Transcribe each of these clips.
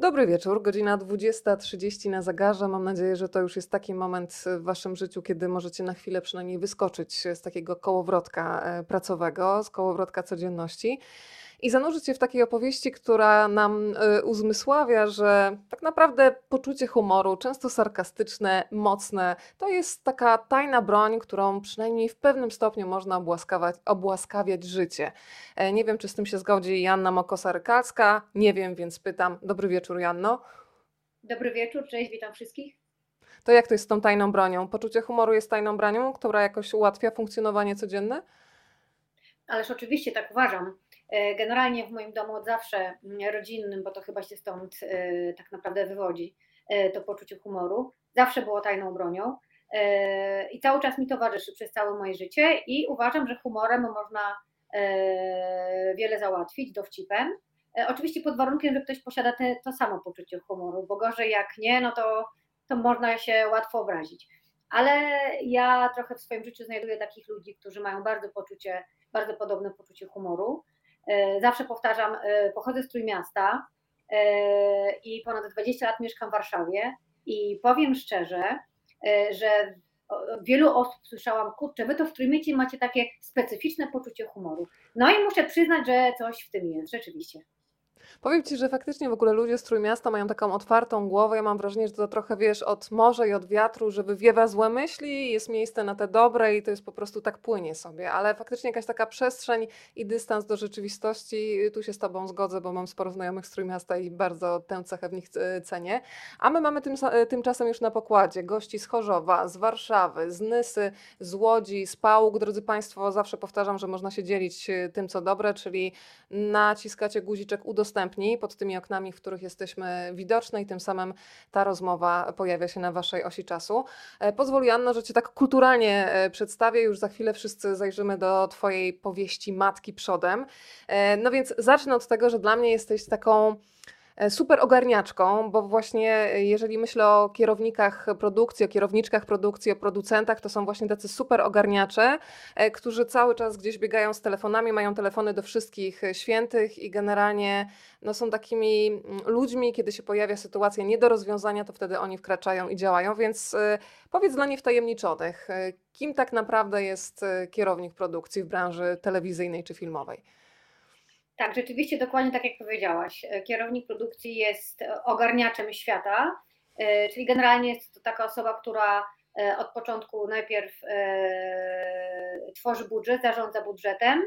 Dobry wieczór, godzina 20.30 na zegarze. Mam nadzieję, że to już jest taki moment w waszym życiu, kiedy możecie na chwilę przynajmniej wyskoczyć z takiego kołowrotka e, pracowego, z kołowrotka codzienności i zanurzyć się w takiej opowieści, która nam y, uzmysławia, że tak naprawdę poczucie humoru, często sarkastyczne, mocne, to jest taka tajna broń, którą przynajmniej w pewnym stopniu można obłaskawiać życie. E, nie wiem, czy z tym się zgodzi Janna Mokosa-Rykalska. Nie wiem, więc pytam. Dobry wieczór, Janno. Dobry wieczór, cześć, witam wszystkich. To jak to jest z tą tajną bronią? Poczucie humoru jest tajną bronią, która jakoś ułatwia funkcjonowanie codzienne? Ależ oczywiście tak uważam. E, generalnie w moim domu od zawsze mm, rodzinnym, bo to chyba się stąd e, tak naprawdę wywodzi, e, to poczucie humoru, zawsze było tajną bronią i cały czas mi towarzyszy przez całe moje życie i uważam, że humorem można wiele załatwić, dowcipem. Oczywiście pod warunkiem, że ktoś posiada te, to samo poczucie humoru, bo gorzej jak nie, no to, to można się łatwo obrazić. Ale ja trochę w swoim życiu znajduję takich ludzi, którzy mają bardzo poczucie, bardzo podobne poczucie humoru zawsze powtarzam, e, pochodzę z Trójmiasta e, i ponad 20 lat mieszkam w Warszawie i powiem szczerze, że wielu osób słyszałam, kurczę, wy to w Trójmieście macie takie specyficzne poczucie humoru. No i muszę przyznać, że coś w tym jest, rzeczywiście. Powiem Ci, że faktycznie w ogóle ludzie z Trójmiasta mają taką otwartą głowę. Ja mam wrażenie, że to trochę wiesz od morza i od wiatru, że wywiewa złe myśli, jest miejsce na te dobre i to jest po prostu tak płynie sobie. Ale faktycznie jakaś taka przestrzeń i dystans do rzeczywistości, tu się z Tobą zgodzę, bo mam sporo znajomych z Trójmiasta i bardzo tę cechę w nich cenię. A my mamy tym, tymczasem już na pokładzie gości z Chorzowa, z Warszawy, z Nysy, z Łodzi, z Pałuk. Drodzy Państwo, zawsze powtarzam, że można się dzielić e, tym, co dobre, czyli naciskacie guziczek udostępnienia udostępni pod tymi oknami, w których jesteśmy widoczne i tym samym ta rozmowa pojawia się na Waszej osi czasu. E, pozwól Janno, że Cię tak kulturalnie e, przedstawię. Już za chwilę wszyscy zajrzymy do Twojej powieści Matki przodem. E, no więc zacznę od tego, że dla mnie jesteś taką super ogarniaczką, bo właśnie e, jeżeli myślę o kierownikach produkcji, o kierowniczkach produkcji, o producentach, to są właśnie tacy super ogarniacze, e, którzy cały czas gdzieś biegają z telefonami, mają telefony do wszystkich świętych i generalnie no, są takimi mm, ludźmi, kiedy się pojawia sytuacja nie do rozwiązania, to wtedy oni wkraczają i działają, więc powiedz dla niewtajemniczonych, kim tak naprawdę jest kierownik produkcji w branży telewizyjnej czy filmowej? Tak, rzeczywiście dokładnie tak jak powiedziałaś. Kierownik produkcji jest ogarniaczem świata, e, czyli generalnie jest to taka osoba, która e, od początku najpierw e, tworzy budżet, zarządza budżetem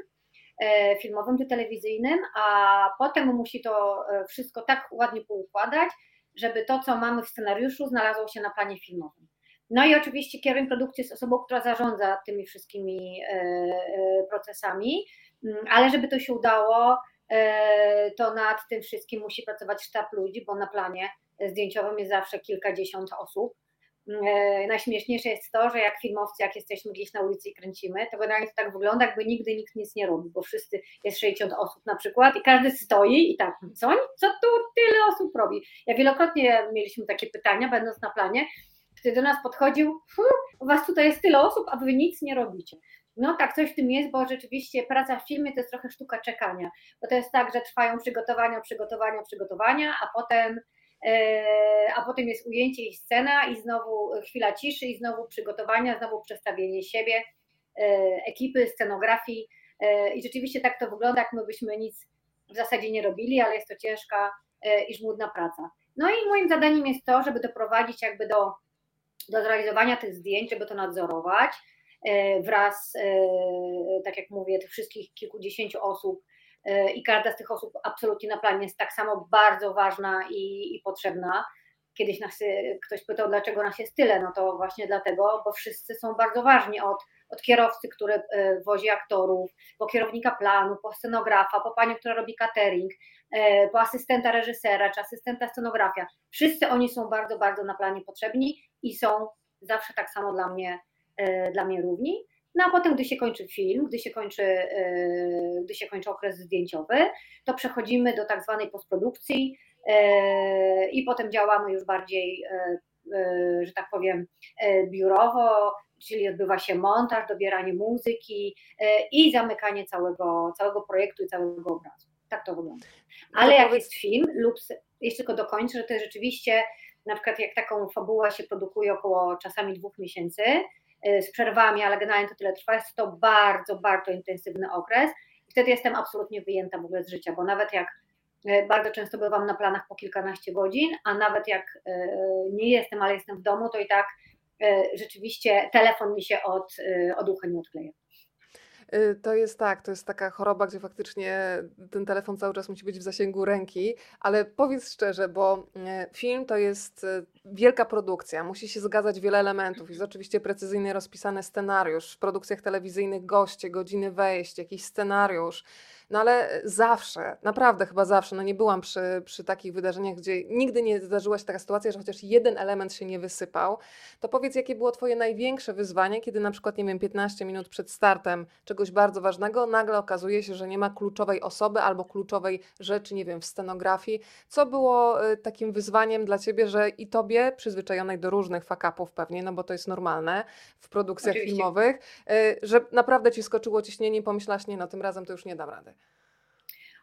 filmowym czy telewizyjnym, a potem musi to wszystko tak ładnie poukładać, żeby to, co mamy w scenariuszu, znalazło się na planie filmowym. No i oczywiście kierownik produkcji jest osobą, która zarządza tymi wszystkimi procesami, ale żeby to się udało, e, to nad tym wszystkim musi pracować sztab ludzi, bo na planie zdjęciowym jest zawsze kilkadziesiąt osób. Mm, e, najśmieszniejsze jest to, że jak filmowcy, jak jesteśmy gdzieś na ulicy i kręcimy, to generalnie to tak wygląda, jakby nigdy nikt nic nie robi, bo wszyscy, jest 60 osób na przykład i każdy stoi i tak, co, co tu tyle osób robi? Ja wielokrotnie mieliśmy takie pytania, będąc na planie, wtedy do nas podchodził, u was tutaj jest tyle osób, a wy nic nie robicie. No tak, coś w tym jest, bo rzeczywiście praca w filmie to jest trochę sztuka czekania, bo to jest tak, że trwają przygotowania, przygotowania, przygotowania, a potem, e, a potem jest ujęcie i scena i znowu chwila ciszy i znowu przygotowania, znowu przedstawienie siebie, e, ekipy, scenografii e, i rzeczywiście tak to wygląda, jak my byśmy nic w zasadzie nie robili, ale jest to ciężka i żmudna praca. No i moim zadaniem jest to, żeby doprowadzić jakby do, do zrealizowania tych zdjęć, żeby to nadzorować, wraz, e, tak jak mówię, tych wszystkich kilkudziesięciu osób e, i każda z tych osób absolutnie na planie jest tak samo bardzo ważna i, i potrzebna. Kiedyś nas, ktoś pytał, dlaczego nas jest tyle, no to właśnie dlatego, bo wszyscy są bardzo ważni od, od kierowcy, który wozi aktorów, po kierownika planu, po scenografa, po panią, która robi catering, po asystenta reżysera czy asystenta scenografia. Wszyscy oni są bardzo, bardzo na planie potrzebni i są zawsze tak samo dla mnie E, dla mnie równi. No a potem, gdy się kończy film, gdy się kończy, e, gdy się kończy okres zdjęciowy, to przechodzimy do tak zwanej postprodukcji e, i potem działamy już bardziej, że tak powiem, biurowo, czyli odbywa się montaż, dobieranie muzyki i zamykanie całego, całego projektu i całego obrazu. Tak to wygląda. Ale jak jest film lub jeszcze tylko dokończę, że to jest rzeczywiście, na przykład jak taką fabułę się produkuje około czasami dwóch miesięcy, z przerwami, ale generalnie to tyle trwa, jest to bardzo, bardzo intensywny okres. Wtedy jestem absolutnie wyjęta w ogóle z życia, bo nawet jak bardzo często bywam na planach po kilkanaście godzin, a nawet jak nie jestem, ale jestem w domu, to i tak rzeczywiście telefon mi się od, od ucha nie odkleja. Y, to jest tak, to jest taka choroba, gdzie faktycznie ten telefon cały czas musi być w zasięgu ręki, ale powiedz szczerze, bo e, film to jest e, wielka produkcja, musi się zgadzać wiele elementów. Jest oczywiście precyzyjnie rozpisany scenariusz, w produkcjach telewizyjnych goście, godziny wejść, jakiś scenariusz. No ale zawsze, naprawdę chyba zawsze, no nie byłam przy, przy takich wydarzeniach, gdzie nigdy nie zdarzyła się taka sytuacja, że chociaż jeden element się nie wysypał. To powiedz, jakie było Twoje największe wyzwanie, kiedy na przykład, nie wiem, 15 minut przed startem czegoś bardzo ważnego, nagle okazuje się, że nie ma kluczowej osoby albo kluczowej rzeczy, nie wiem, w scenografii. Co było y, takim wyzwaniem dla Ciebie, że i Tobie, przyzwyczajonej do różnych fakapów pewnie, no bo to jest normalne w produkcjach Oczywiście. filmowych, y, że naprawdę Ci skoczyło ciśnienie i pomyślałaś, nie no, tym razem to już nie dam rady.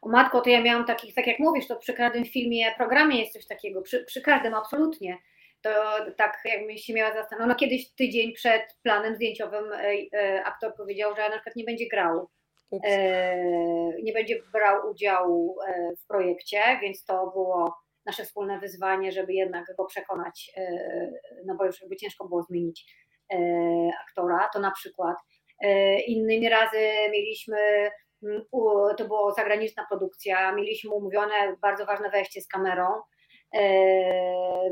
O matko, to ja miałam takich, tak jak mówisz, to przy każdym filmie, programie jest coś takiego, przy, przy każdym absolutnie. To tak jakbym się miała zastanowić, no kiedyś tydzień przed planem zdjęciowym e, e, aktor powiedział, że na przykład nie będzie grał, e, nie będzie brał udziału e, w projekcie, więc to było nasze wspólne wyzwanie, żeby jednak go przekonać, e, no bo już jakby ciężko było zmienić e, aktora, to na przykład. Innymi razy mieliśmy to była zagraniczna produkcja, mieliśmy umówione bardzo ważne wejście z kamerą e,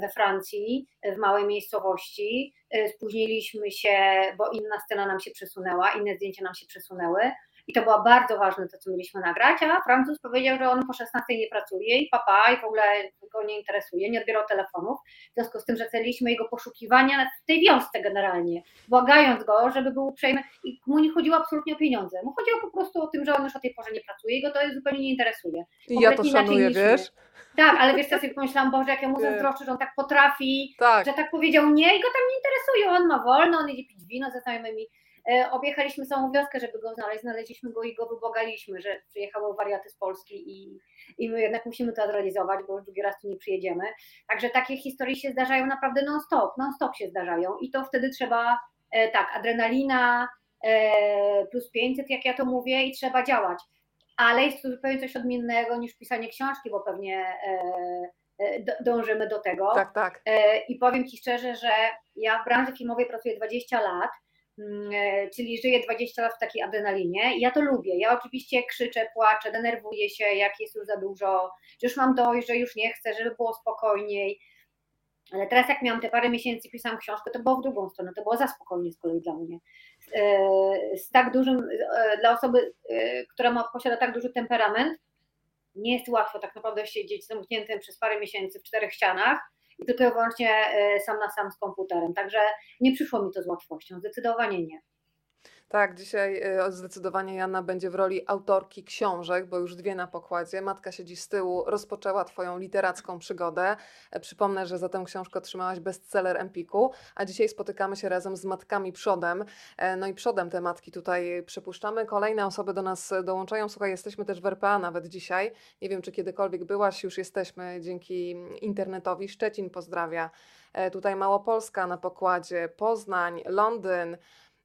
we Francji, w małej miejscowości. E, spóźniliśmy się, bo inna scena nam się przesunęła, inne zdjęcia nam się przesunęły. I to było bardzo ważne, to co mieliśmy nagrać, a Francuz powiedział, że on po 16 nie pracuje i papa i w ogóle go nie interesuje, nie odbierał telefonów. W związku z tym zaczęliśmy jego poszukiwania w tej wiosce generalnie, błagając go, żeby był uprzejmy i mu nie chodziło absolutnie o pieniądze. Mu chodziło po prostu o tym, że on już o tej porze nie pracuje i go to zupełnie nie interesuje. I ja to szanuję, wiesz? Tak, ale wiesz, ja sobie pomyślałam, Boże, jak ja mu zazdroszczę, że on tak potrafi, tak. że tak powiedział nie i go tam nie interesuje, on ma wolno, on idzie pić wino ze znajomymi objechaliśmy całą wioskę, żeby go znaleźć, znaleźliśmy go i go wybogaliśmy, że przyjechały wariaty z Polski i, i my jednak musimy to zrealizować, bo już drugi raz tu nie przyjedziemy. Także takie historie się zdarzają naprawdę non-stop, non-stop się zdarzają i to wtedy trzeba, e, tak, adrenalina e, plus 500, jak ja to mówię, i trzeba działać. Ale jest to zupełnie coś odmiennego niż pisanie książki, bo pewnie dążymy do tego. Tak, tak. I powiem Ci szczerze, że ja w branży filmowej pracuję 20 lat e, czyli żyję 20 lat w takiej adrenalinie. Ja to lubię. Ja oczywiście krzyczę, płaczę, denerwuję się, jak jest już za dużo, że już mam dość, że już nie chcę, żeby było spokojniej. Ale teraz, jak miałam te parę miesięcy, pisałam książkę, to było w drugą stronę, to było za spokojnie z kolei dla mnie. E, z tak dużym, e, dla osoby, która ma, posiada tak duży temperament, nie jest łatwo tak naprawdę siedzieć zamkniętym przez parę miesięcy w czterech ścianach i tylko i wyłącznie e, sam na sam z komputerem. Także nie przyszło mi to z łatwością, zdecydowanie nie. Tak, dzisiaj e, zdecydowanie Jana będzie w roli autorki książek, bo już dwie na pokładzie. Matka siedzi z tyłu, rozpoczęła Twoją literacką przygodę. E, przypomnę, że za tę książkę otrzymałaś bestseller Empiku, a dzisiaj spotykamy się razem z matkami przodem. E, no i przodem te matki tutaj przypuszczamy. Kolejne osoby do nas dołączają. Słuchaj, jesteśmy też w RPA nawet dzisiaj. Nie wiem, czy kiedykolwiek byłaś, już jesteśmy dzięki internetowi. Szczecin pozdrawia. Tutaj Małopolska na pokładzie, Poznań, Londyn.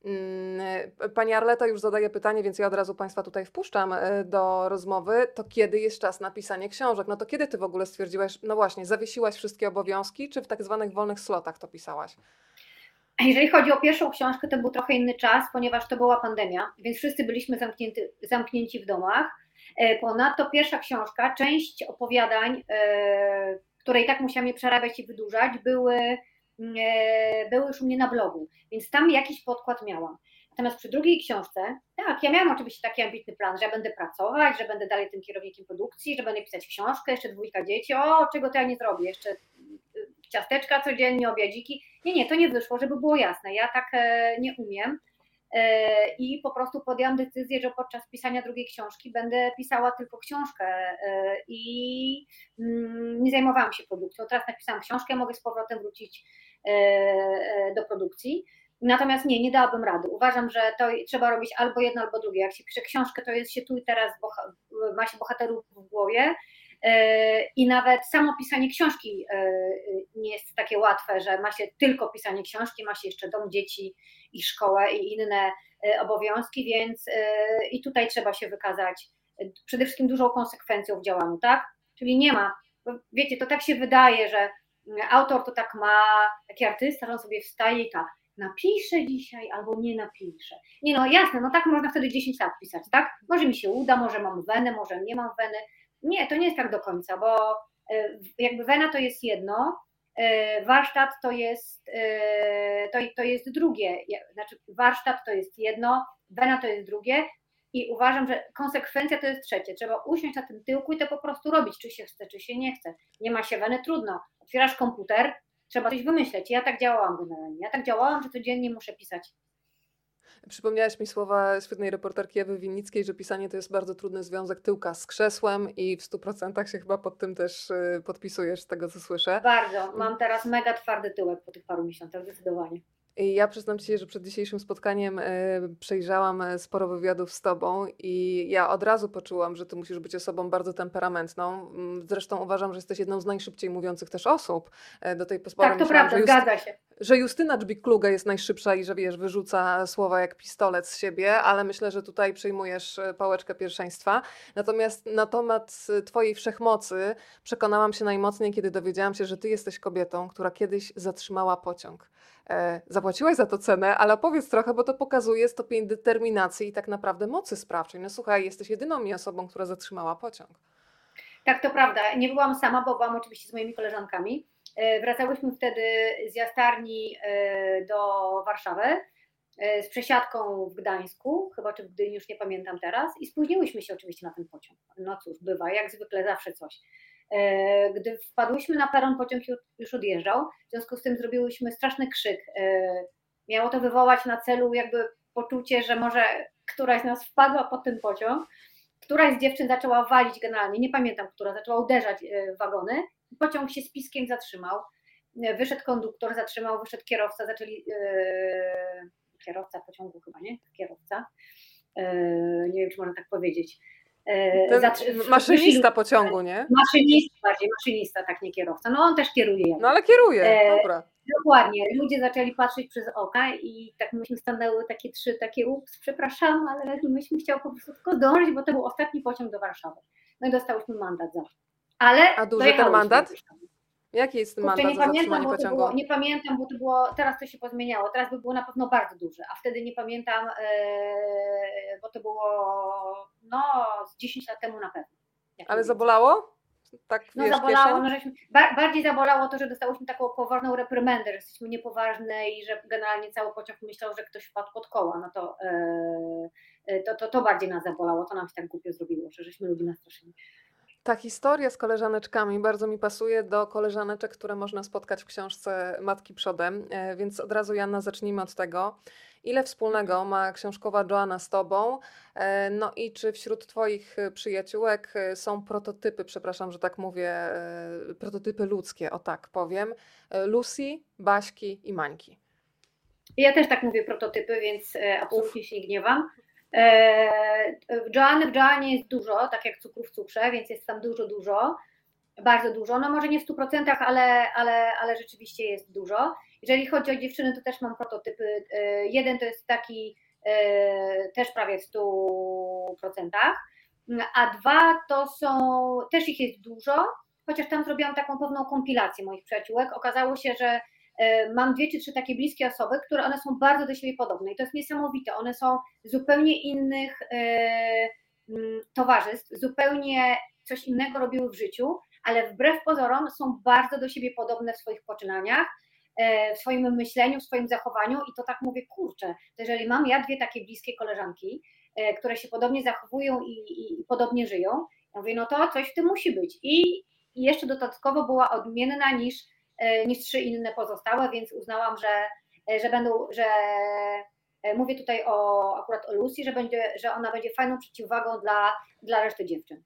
Mm, pani Arleta już zadaje pytanie, więc ja od razu Państwa tutaj wpuszczam e, do rozmowy. To kiedy jest czas na pisanie książek? No to kiedy Ty w ogóle stwierdziłaś, no właśnie, zawiesiłaś wszystkie obowiązki, czy w tak zwanych wolnych slotach to pisałaś? Jeżeli chodzi o pierwszą książkę, to był trochę inny czas, ponieważ to była pandemia, więc wszyscy byliśmy zamknięci, zamknięci w domach. E, ponadto pierwsza książka, część opowiadań, e, które i tak musiałam je przerabiać i wydłużać, były były już u mnie na blogu, więc tam jakiś podkład miałam. Natomiast przy drugiej książce, tak, ja miałam oczywiście taki ambitny plan, że ja będę pracować, że będę dalej tym kierownikiem produkcji, że będę pisać książkę, jeszcze dwójka dzieci, o, czego to ja nie zrobię, jeszcze y, ciasteczka codziennie, obiadziki. Nie, nie, to nie wyszło, żeby było jasne, ja tak e, nie umiem e, i po prostu podjęłam decyzję, że podczas pisania drugiej książki będę pisała tylko książkę e, i mm, nie zajmowałam się produkcją. Teraz napisałam książkę, mogę z powrotem wrócić E, e, do produkcji. Natomiast nie, nie dałabym rady. Uważam, że to trzeba robić albo jedno, albo drugie. Jak się pisze książkę, to jest się tu i teraz, ma się bohaterów w głowie, I nawet samo pisanie książki nie jest takie łatwe, że ma się tylko pisanie książki, ma się jeszcze dom dzieci i szkołę i inne obowiązki, więc i tutaj trzeba się wykazać przede wszystkim dużą konsekwencją w działaniu, tak? Czyli nie ma, wiecie, to tak się wydaje, że autor to tak ma, taki artysta, że on sobie wstaje i tak, napiszę dzisiaj albo nie napiszę. Nie no, jasne, no tak można wtedy 10 lat pisać, tak? Może mi się uda, może mam wenę, może nie mam weny. Nie, to nie jest tak do końca, bo e, jakby wena to jest jedno, e, warsztat to jest, e, to, to jest drugie, znaczy warsztat to jest jedno, wena to jest drugie i uważam, że konsekwencja to jest trzecie. Trzeba usiąść na tym tyłku i to po prostu robić, czy się chce, czy się nie chce. Nie ma się weny, trudno. Otwierasz komputer, trzeba coś wymyśleć. Ja tak działałam generalnie. Ja tak działałam, że codziennie muszę pisać. Przypomniałaś mi słowa świetnej reporterki Ewy Winnickiej, że pisanie to jest bardzo trudny związek tyłka z krzesłem i w 100% się chyba pod tym też y, podpisujesz, z tego co słyszę. Bardzo. Mam teraz mega twardy tyłek po tych paru miesiącach, zdecydowanie. Ja przyznam Ci że przed dzisiejszym spotkaniem e, przejrzałam e, sporo wywiadów z Tobą i ja od razu poczułam, że Ty musisz być osobą bardzo temperamentną. Mm, zresztą uważam, że jesteś jedną z najszybciej mówiących też osób e, do tej pory. Tak, to prawda, Just, zgadza się. Że Justyna Dżbik-Kluga jest najszybsza i że wiesz, wyrzuca słowa jak pistolet z siebie, ale myślę, że tutaj przejmujesz pałeczkę pierwszeństwa. Natomiast na temat Twojej wszechmocy przekonałam się najmocniej, kiedy dowiedziałam się, że Ty jesteś kobietą, która kiedyś zatrzymała pociąg. E, zapłaciłaś za to cenę, ale opowiedz trochę, bo to pokazuje stopień determinacji i tak naprawdę mocy sprawczej. No słuchaj, jesteś jedyną mi osobą, która zatrzymała pociąg. Tak, to prawda. Nie byłam sama, bo byłam oczywiście z moimi koleżankami. E, wracałyśmy wtedy z jastarni e, do Warszawy z przesiadką w Gdańsku, chyba czy w Gdyni, już nie pamiętam teraz, i spóźniłyśmy się oczywiście na ten pociąg. No cóż, bywa, jak zwykle zawsze coś. E, gdy wpadłyśmy na peron, pociąg już odjeżdżał, w związku z tym zrobiłyśmy straszny krzyk. E, miało to wywołać na celu jakby poczucie, że może któraś z nas wpadła pod ten pociąg. Któraś z dziewczyn zaczęła walić generalnie, nie pamiętam, która zaczęła uderzać e, wagony. Pociąg się z piskiem zatrzymał. Wyszedł konduktor, zatrzymał, wyszedł kierowca, zaczęli. kierowca pociągu chyba, nie? Kierowca. nie wiem, czy można tak powiedzieć E, maszynista pociągu, nie? Maszynista bardziej, maszynista, tak nie kierowca. No on też kieruje. No ale kieruje, e, dobra. Dokładnie. Ludzie zaczęli patrzeć przez oka i tak myśmy stanęły takie trzy, takie ups, przepraszam, ale myśmy chciały po prostu tylko zdążyć, bo to był ostatni pociąg do Warszawy. No i dostałyśmy mandat za to. Ale A duży ten mandat? Jaki jest Kurczę, mandat nie za pamiętam, bo pociągu? Było, nie pamiętam, bo to było, teraz to się pozmieniało, teraz by było na pewno bardzo duże, a wtedy nie pamiętam, yy, bo to było no z 10 lat temu na pewno. Ale zabolało? Tak, no wiesz, zabolało, no, żeśmy, bardziej zabolało to, że dostałyśmy taką poważną reprymendę, że jesteśmy niepoważne i że generalnie cały pociąg myślał, że ktoś wpadł pod koła, no to, yy, to, to, to bardziej nas zabolało, to nam się tak głupio zrobiło, że żeśmy ludzi nastraszyli. Ta historia z koleżaneczkami bardzo mi pasuje do koleżaneczek, które można spotkać w książce Matki Przodem, e, więc od razu Janna zacznijmy od tego. Ile wspólnego ma książkowa Joanna z Tobą? E, no i czy wśród Twoich przyjaciółek e, są prototypy, przepraszam, że tak mówię, prototypy ludzkie, o tak powiem, Lucy, Baśki i Mańki? Ja też tak mówię prototypy, więc absolutnie Uf. się nie gniewam. E, Joanny w Joannie jest dużo, tak jak cukru w cukrze, więc jest tam dużo, dużo, bardzo dużo. No może nie w 100%, ale, ale, ale rzeczywiście jest dużo. Jeżeli chodzi o dziewczyny, to też mam prototypy. E, jeden to jest taki e, też prawie w 100%, a dwa to są, też ich jest dużo, chociaż tam zrobiłam taką pewną kompilację moich przyjaciółek. Okazało się, że mam dwie czy trzy takie bliskie osoby, które one są bardzo do siebie podobne i to jest niesamowite. One są zupełnie innych e, mm, towarzystw, zupełnie coś innego robiły w życiu, ale wbrew pozorom są bardzo do siebie podobne w swoich poczynaniach, e, w swoim myśleniu, w swoim zachowaniu i to tak mówię, kurczę, jeżeli mam ja dwie takie bliskie koleżanki, które się podobnie zachowują i, i, i podobnie żyją, ja mówię, no to coś w tym musi być. I, i jeszcze dodatkowo była odmienna niż E, niż trzy inne pozostałe, więc uznałam, że, e, że będą, że e, mówię tutaj o akurat o Lucy, że, będzie, że ona będzie fajną przeciwwagą dla, dla reszty dziewczyn.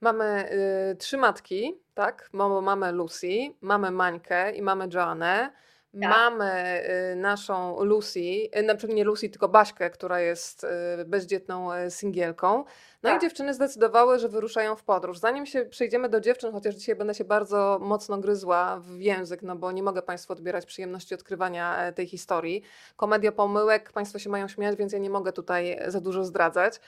Mamy y, trzy matki, tak? Mamy Lucy, mamy Mańkę i mamy Joannę. Tak. Mamy y, naszą Lucy, y, na przykład nie Lucy, tylko Baśkę, która jest y, bezdzietną singielką. No Tak. i dziewczyny zdecydowały, że wyruszają w podróż. Zanim się przejdziemy do dziewczyn, chociaż dzisiaj będę się bardzo mocno gryzła w język, no bo nie mogę Państwu odbierać przyjemności odkrywania e, tej historii. Komedia pomyłek, Państwo się mają śmiać, więc ja nie mogę tutaj za dużo zdradzać.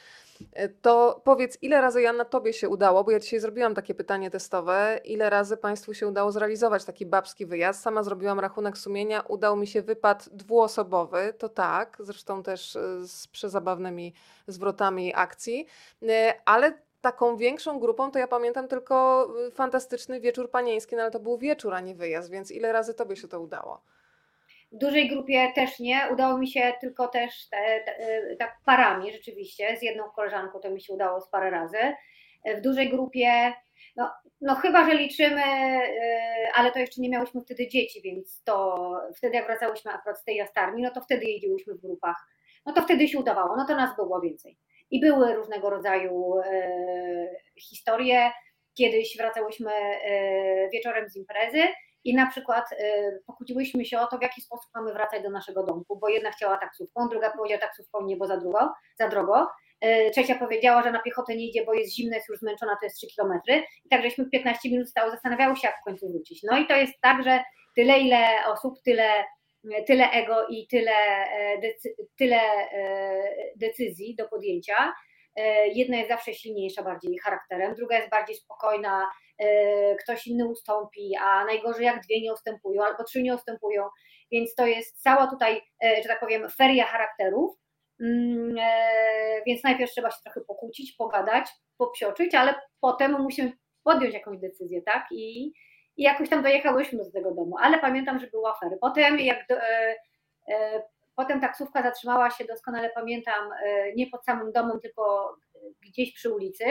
E, To powiedz, ile razy Joanna Tobie się udało, bo ja dzisiaj zrobiłam takie pytanie testowe, ile razy Państwu się udało zrealizować taki babski wyjazd? Sama zrobiłam rachunek sumienia, udał mi się wypad dwuosobowy, to tak, zresztą też e, z przezabawnymi zwrotami akcji, E, ale taką większą grupą to ja pamiętam tylko fantastyczny wieczór panieński, no ale to był wieczór, a nie wyjazd, więc ile razy Tobie się to udało? W dużej grupie też nie. Udało mi się tylko też te, te, tak parami rzeczywiście. Z jedną koleżanką to mi się udało z parę razy. W dużej grupie, no, no chyba, że liczymy, e, ale to jeszcze nie miałyśmy wtedy dzieci, więc to wtedy jak wracałyśmy akurat z tej jastarni, no to wtedy jeździłyśmy w grupach. No to wtedy się udawało, no to nas było więcej. I były różnego rodzaju e, historie. Kiedyś wracałyśmy e, wieczorem z imprezy i na przykład y, pokłóciłyśmy się o to, w jaki sposób mamy wracać do naszego domku, bo jedna chciała taksówką, druga powiedziała taksówką nie, bo za drogo, za drogo. Y, Trzecia powiedziała, że na piechotę nie idzie, bo jest zimna, jest już zmęczona, to jest 3 kilometry. I tak żeśmy 15 minut stało, zastanawiały się, jak w końcu wrócić. No i to jest tak, że tyle, ile osób, tyle, tyle ego i tyle, e, decy, tyle e, decyzji do podjęcia. E, Jedna jest zawsze silniejsza bardziej charakterem, druga jest bardziej spokojna, ktoś inny ustąpi, a najgorzej jak dwie nie ustępują albo trzy nie ustępują, więc to jest cała tutaj, e, że tak powiem, feria charakterów, Mm, e, więc najpierw trzeba się trochę pokłócić, pogadać, popsioczyć, ale potem musimy podjąć jakąś decyzję, tak, i, i jakoś tam dojechałyśmy do tego domu, ale pamiętam, że były afery. Potem jak do, e, e, Potem taksówka zatrzymała się, doskonale pamiętam, e, nie pod samym domem, tylko gdzieś przy ulicy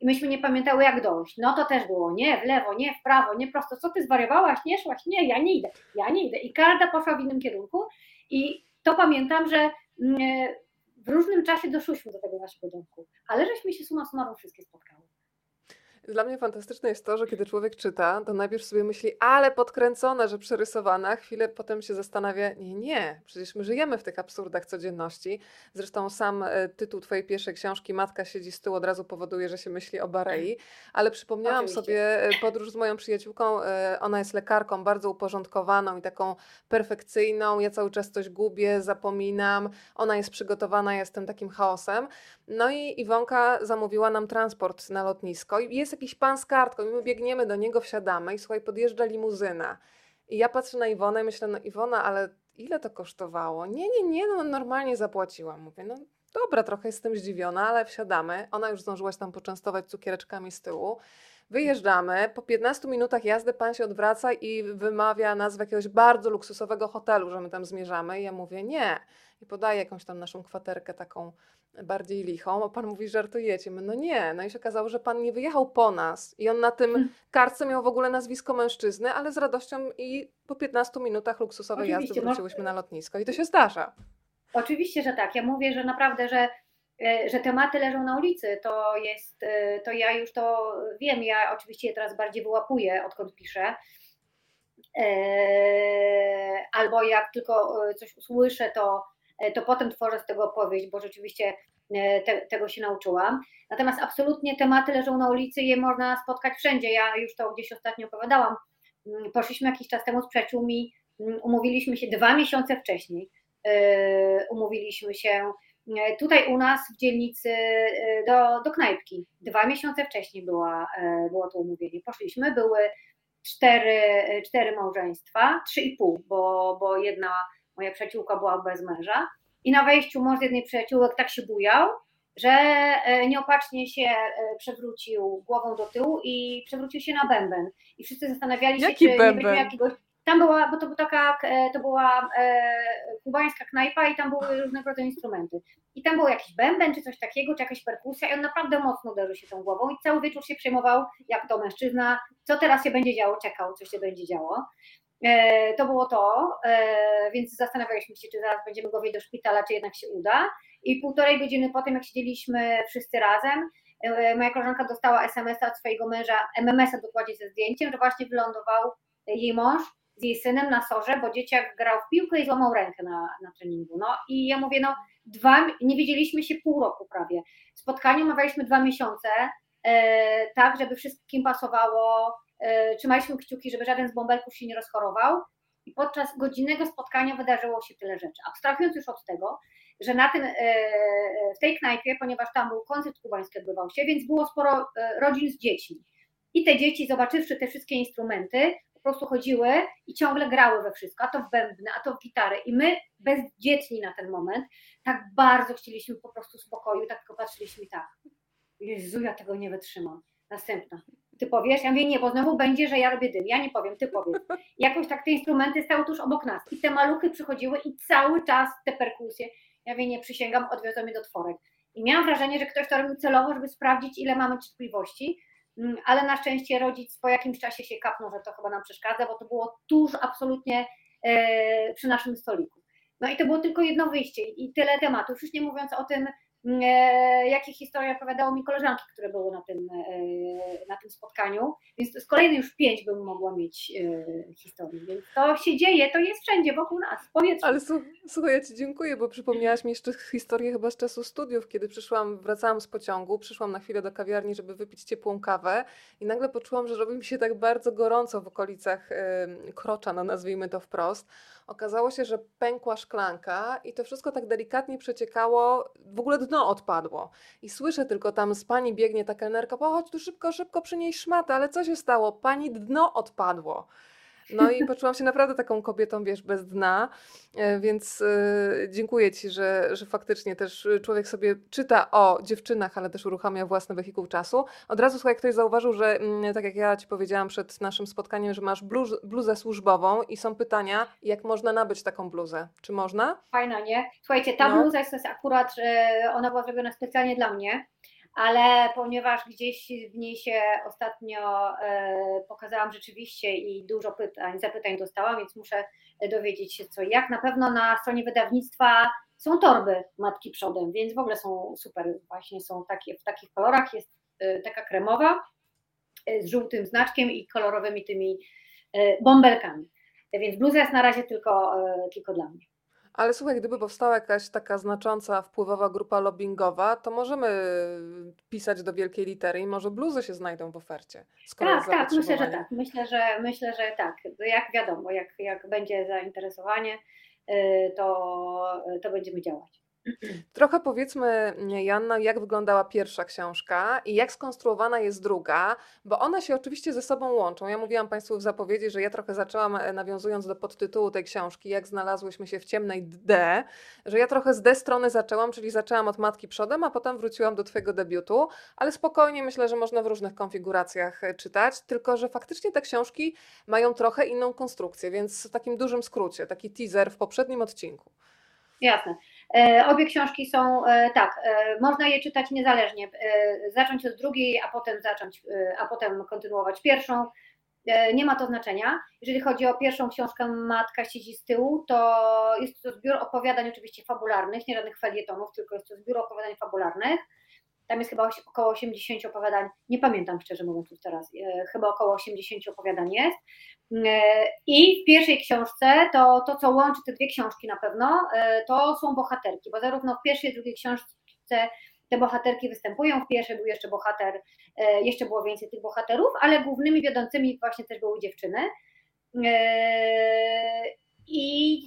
i myśmy nie pamiętały jak dojść. No to też było nie w lewo, nie w prawo, nie prosto. Co ty zwariowałaś? Nie szłaś? Nie, ja nie idę, ja nie idę. I każda poszła w innym kierunku i to pamiętam, że mm, w różnym czasie doszłyśmy do tego naszego domku, ale żeśmy się suma summarum wszystkie spotkały. Dla mnie fantastyczne jest to, że kiedy człowiek czyta, to najpierw sobie myśli, ale podkręcone, że przerysowane, a chwilę potem się zastanawia, nie, nie, przecież my żyjemy w tych absurdach codzienności. Zresztą sam e, tytuł twojej pierwszej książki, Matka siedzi z tyłu, od razu powoduje, że się myśli o Barei, ale przypomniałam Oczywiście. sobie e, podróż z moją przyjaciółką, e, ona jest lekarką, bardzo uporządkowaną i taką perfekcyjną, ja cały czas coś gubię, zapominam, ona jest przygotowana, ja jestem takim chaosem. No i Iwonka zamówiła nam transport na lotnisko i jest jakiś pan z kartką i my biegniemy do niego, wsiadamy i słuchaj, podjeżdża limuzyna. I ja patrzę na Iwonę i myślę, no Iwona, ale ile to kosztowało? Nie, nie, nie, no normalnie zapłaciłam. Mówię, no dobra, trochę jestem zdziwiona, ale wsiadamy. Ona już zdążyła się tam poczęstować cukiereczkami z tyłu. Wyjeżdżamy, po 15 minutach jazdy pan się odwraca i wymawia nazwę jakiegoś bardzo luksusowego hotelu, że my tam zmierzamy. I ja mówię, nie. I podaję jakąś tam naszą kwaterkę taką bardziej lichą, a pan mówi, żartujecie. My, no nie. No i się okazało, że pan nie wyjechał po nas i on na tym Hmm. kartce miał w ogóle nazwisko mężczyzny, ale z radością i po 15 minutach luksusowej jazdy Oczywiście, wróciłyśmy na lotnisko i to się zdarza. Oczywiście, że tak. Ja mówię, że naprawdę, że, że tematy leżą na ulicy. To jest, e, to ja już to wiem. Ja oczywiście je teraz bardziej wyłapuję, odkąd piszę. E, Albo jak tylko e, coś usłyszę, to, e, to potem tworzę z tego opowieść, bo rzeczywiście e, te, tego się nauczyłam. Natomiast absolutnie tematy leżą na ulicy, je można spotkać wszędzie. Ja już to gdzieś ostatnio opowiadałam. Mm, Poszliśmy jakiś czas temu z przyjaciółmi, mm, umówiliśmy się dwa miesiące wcześniej. e, Umówiliśmy się e, tutaj u nas w dzielnicy e, do, do knajpki. Dwa miesiące wcześniej była, e, było to umówienie. Poszliśmy, były cztery, e, cztery małżeństwa, trzy i pół, bo, bo jedna moja przyjaciółka była bez męża. I na wejściu mąż jednej przyjaciółek tak się bujał, że e, nieopatrznie się e, przewrócił głową do tyłu i przewrócił się na bęben. I wszyscy zastanawiali się, Jaki czy nie bęben? będzie jakiegoś. Tam była, bo to była taka, e, to była e, kubańska knajpa i tam były różnego rodzaju instrumenty. I tam był jakiś bęben, czy coś takiego, czy jakaś perkusja i on naprawdę mocno uderzył się tą głową i cały wieczór się przejmował, jak to mężczyzna, co teraz się będzie działo, czekał, co się będzie działo. E, to było to, więc zastanawialiśmy się, czy zaraz będziemy go wieźć do szpitala, czy jednak się uda. I półtorej godziny potem, jak siedzieliśmy wszyscy razem, moja koleżanka dostała SMS-a od swojego męża, MMS-a dokładnie ze zdjęciem, że właśnie wylądował jej mąż z jej synem na sorze, bo dzieciak grał w piłkę i złamał rękę na, na treningu. No i ja mówię, no dwa, nie widzieliśmy się pół roku prawie. Spotkanie omawialiśmy dwa miesiące, e, tak, żeby wszystkim pasowało, e, trzymaliśmy kciuki, żeby żaden z bąbelków się nie rozchorował i podczas godzinnego spotkania wydarzyło się tyle rzeczy. Abstrahując już od tego, że na tym, e, w tej knajpie, ponieważ tam był koncert kubański odbywał się, więc było sporo e, rodzin z dziećmi. I te dzieci, zobaczywszy te wszystkie instrumenty, po prostu chodziły i ciągle grały we wszystko, a to w bębny, a to w gitarę. I my, bezdzietni na ten moment, tak bardzo chcieliśmy po prostu spokoju, tak tylko patrzyliśmy tak, Jezu, ja tego nie wytrzymam. Następna. Ty powiesz? Ja mówię, nie, bo znowu będzie, że ja robię dym. Ja nie powiem, ty powiedz. Jakoś tak te instrumenty stały tuż obok nas i te maluchy przychodziły i cały czas te perkusje. Ja mówię, nie, przysięgam, odwiozą mnie do tworek. I miałam wrażenie, że ktoś to robił celowo, żeby sprawdzić, ile mamy cierpliwości, ale na szczęście rodzic po jakimś czasie się kapnął, że to chyba nam przeszkadza, bo to było tuż absolutnie e, przy naszym stoliku. No i to było tylko jedno wyjście i tyle tematów, już nie mówiąc o tym, mm, jakie historie opowiadały mi koleżanki, które były na tym, e, na tym spotkaniu, więc z kolejnej już pięć bym mogła mieć historii, więc to się dzieje, to jest wszędzie wokół nas, powiedz. Ale słuchaj, ja Ci dziękuję, bo przypomniałaś mi jeszcze historię chyba z czasu studiów, kiedy przyszłam, wracałam z pociągu, przyszłam na chwilę do kawiarni, żeby wypić ciepłą kawę i nagle poczułam, że robi mi się tak bardzo gorąco w okolicach krocza, no nazwijmy to wprost, Okazało się, że pękła szklanka i to wszystko tak delikatnie przeciekało, w ogóle dno odpadło. I słyszę tylko tam z pani biegnie ta kelnerka, pochodź tu szybko, szybko przynieś szmatę, ale co się stało? Pani dno odpadło. No i poczułam się naprawdę taką kobietą, wiesz, bez dna, e, więc e, dziękuję Ci, że, że faktycznie też człowiek sobie czyta o dziewczynach, ale też uruchamia własny wehikuł czasu. Od razu, słuchaj, ktoś zauważył, że mm, tak jak ja Ci powiedziałam przed naszym spotkaniem, że masz bluz, bluzę służbową i są pytania, jak można nabyć taką bluzę. Czy można? Fajna, nie? Słuchajcie, ta no. bluza jest akurat, ona była zrobiona specjalnie dla mnie ale ponieważ gdzieś w niej się ostatnio e, pokazałam rzeczywiście i dużo pytań, zapytań dostałam, więc muszę dowiedzieć się co jak. Na pewno na stronie wydawnictwa są torby matki przodem, więc w ogóle są super, właśnie są takie w takich kolorach, jest e, taka kremowa e, z żółtym znaczkiem i kolorowymi tymi bąbelkami. Więc bluza jest na razie tylko, tylko dla mnie. Ale słuchaj, gdyby powstała jakaś taka znacząca, wpływowa grupa lobbyingowa, to możemy pisać do wielkiej litery i może bluzy się znajdą w ofercie. tak, tak, myślę, że tak. Myślę, że myślę, że tak. Jak wiadomo, jak, jak będzie zainteresowanie, y, to, to będziemy działać. Trochę powiedzmy, Janna, jak wyglądała pierwsza książka i jak skonstruowana jest druga, bo one się oczywiście ze sobą łączą. Ja mówiłam Państwu w zapowiedzi, że ja trochę zaczęłam, e, nawiązując do podtytułu tej książki, jak znalazłyśmy się w ciemnej D, że ja trochę z D strony zaczęłam, czyli zaczęłam od matki przodem, a potem wróciłam do Twojego debiutu, ale spokojnie myślę, że można w różnych konfiguracjach e, czytać, tylko że faktycznie te książki mają trochę inną konstrukcję, więc w takim dużym skrócie, taki teaser w poprzednim odcinku. Jasne. E, obie książki są e, tak, e, można je czytać niezależnie, zacząć od drugiej, a potem zacząć, a potem kontynuować pierwszą. Nie ma to znaczenia. Jeżeli chodzi o pierwszą książkę Matka siedzi z tyłu, to jest to zbiór opowiadań oczywiście fabularnych, nie żadnych felietonów, tylko jest to zbiór opowiadań fabularnych. Tam jest chyba około 80 opowiadań, nie pamiętam szczerze mówiąc już teraz, chyba około 80 opowiadań jest. E, I w pierwszej książce, to, to co łączy te dwie książki na pewno, e, to są bohaterki, bo zarówno w pierwszej i drugiej książce te bohaterki występują. W pierwszej był jeszcze bohater, e, jeszcze było więcej tych bohaterów, ale głównymi wiodącymi właśnie też były dziewczyny. I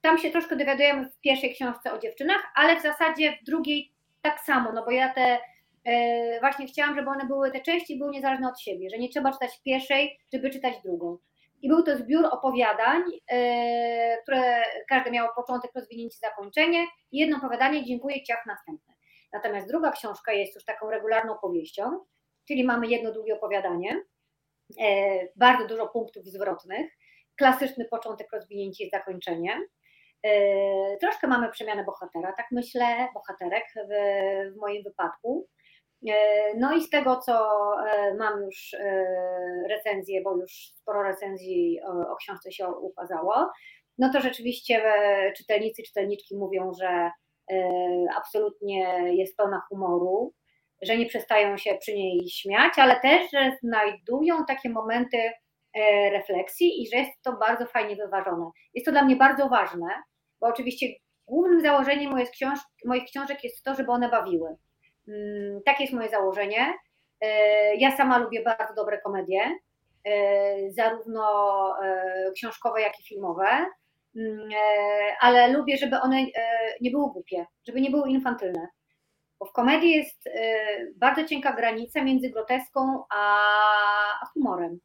tam się troszkę dowiadujemy w pierwszej książce o dziewczynach, ale w zasadzie w drugiej tak samo, no bo ja te E, właśnie chciałam, żeby one były, te części były niezależne od siebie, że nie trzeba czytać pierwszej, żeby czytać drugą. I był to zbiór opowiadań, e, które każde miało początek, rozwinięcie, zakończenie jedno opowiadanie, dziękuję, ciach, następne. Natomiast druga książka jest już taką regularną powieścią, czyli mamy jedno długie opowiadanie, e, bardzo dużo punktów zwrotnych, klasyczny początek, rozwinięcie i zakończenie. Troszkę mamy przemianę bohatera, tak myślę, bohaterek w, w moim wypadku. E, no i z tego, co e, mam już recenzję, bo już sporo recenzji o książce się ukazało, no to rzeczywiście czytelnicy, czytelniczki mówią, że absolutnie jest pełna humoru, że nie przestają się przy niej śmiać, ale też, że znajdują takie momenty refleksji i że jest to bardzo fajnie wyważone. Jest to dla mnie bardzo ważne, bo oczywiście głównym założeniem moich, książ moich książek jest to, żeby one bawiły. Mm, takie jest moje założenie. Ja sama lubię bardzo dobre komedie, zarówno książkowe, jak i filmowe. Mm, e, ale lubię, żeby one e, nie były głupie, żeby nie były infantylne. Bo w komedii jest e, bardzo cienka granica między groteską a humorem.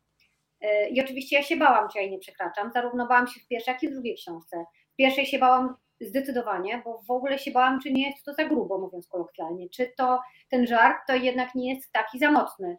I oczywiście ja się bałam, czy ja jej nie przekraczam. Zarówno bałam się w pierwszej, jak i w drugiej książce. Pierwszej się bałam zdecydowanie, bo w ogóle się bałam, czy nie jest to za grubo, mówiąc kolokwialnie. Czy to ten żart to jednak nie jest taki za mocny.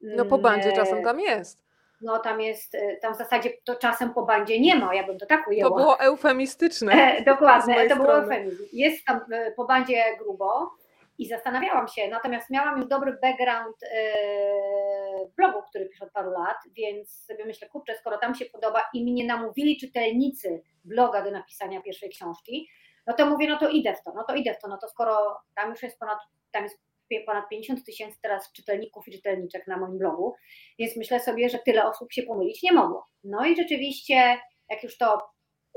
No po bandzie czasem tam jest no tam jest, y, tam w zasadzie to czasem po bandzie nie ma, ja bym to tak ujęła. To było eufemistyczne. E, dokładnie, to było eufemizm. Jest tam y, po bandzie grubo i zastanawiałam się, natomiast miałam już dobry background yy, blogu, który piszę od paru lat, więc sobie myślę, kurczę, skoro tam się podoba i mnie namówili czytelnicy bloga do napisania pierwszej książki, no to mówię, no to idę w to, no to idę w to, no to skoro tam już jest ponad, tam jest ponad 50 tysięcy teraz czytelników i czytelniczek na moim blogu, więc myślę sobie, że tyle osób się pomylić nie mogło. No i rzeczywiście, jak już to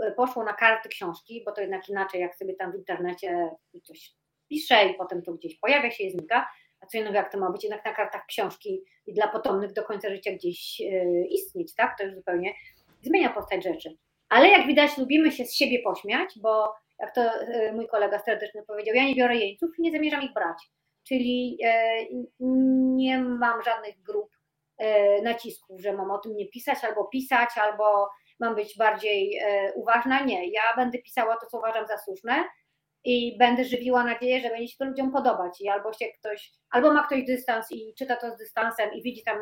e, poszło na karty książki, bo to jednak inaczej, jak sobie tam w internecie coś pisze i potem to gdzieś pojawia się i znika, a co innego jak to ma być jednak na kartach książki i dla potomnych do końca życia gdzieś e, istnieć, tak? To już zupełnie zmienia postać rzeczy. Ale jak widać, lubimy się z siebie pośmiać, bo jak to e, mój kolega serdeczny powiedział, ja nie biorę jeńców i nie zamierzam ich brać czyli e, nie mam żadnych grup nacisków, że mam o tym nie pisać albo pisać, albo mam być bardziej uważna. Nie, ja będę pisała to, co uważam za słuszne i będę żywiła nadzieję, że będzie się to ludziom podobać i albo się ktoś, albo ma ktoś dystans i czyta to z dystansem i widzi tam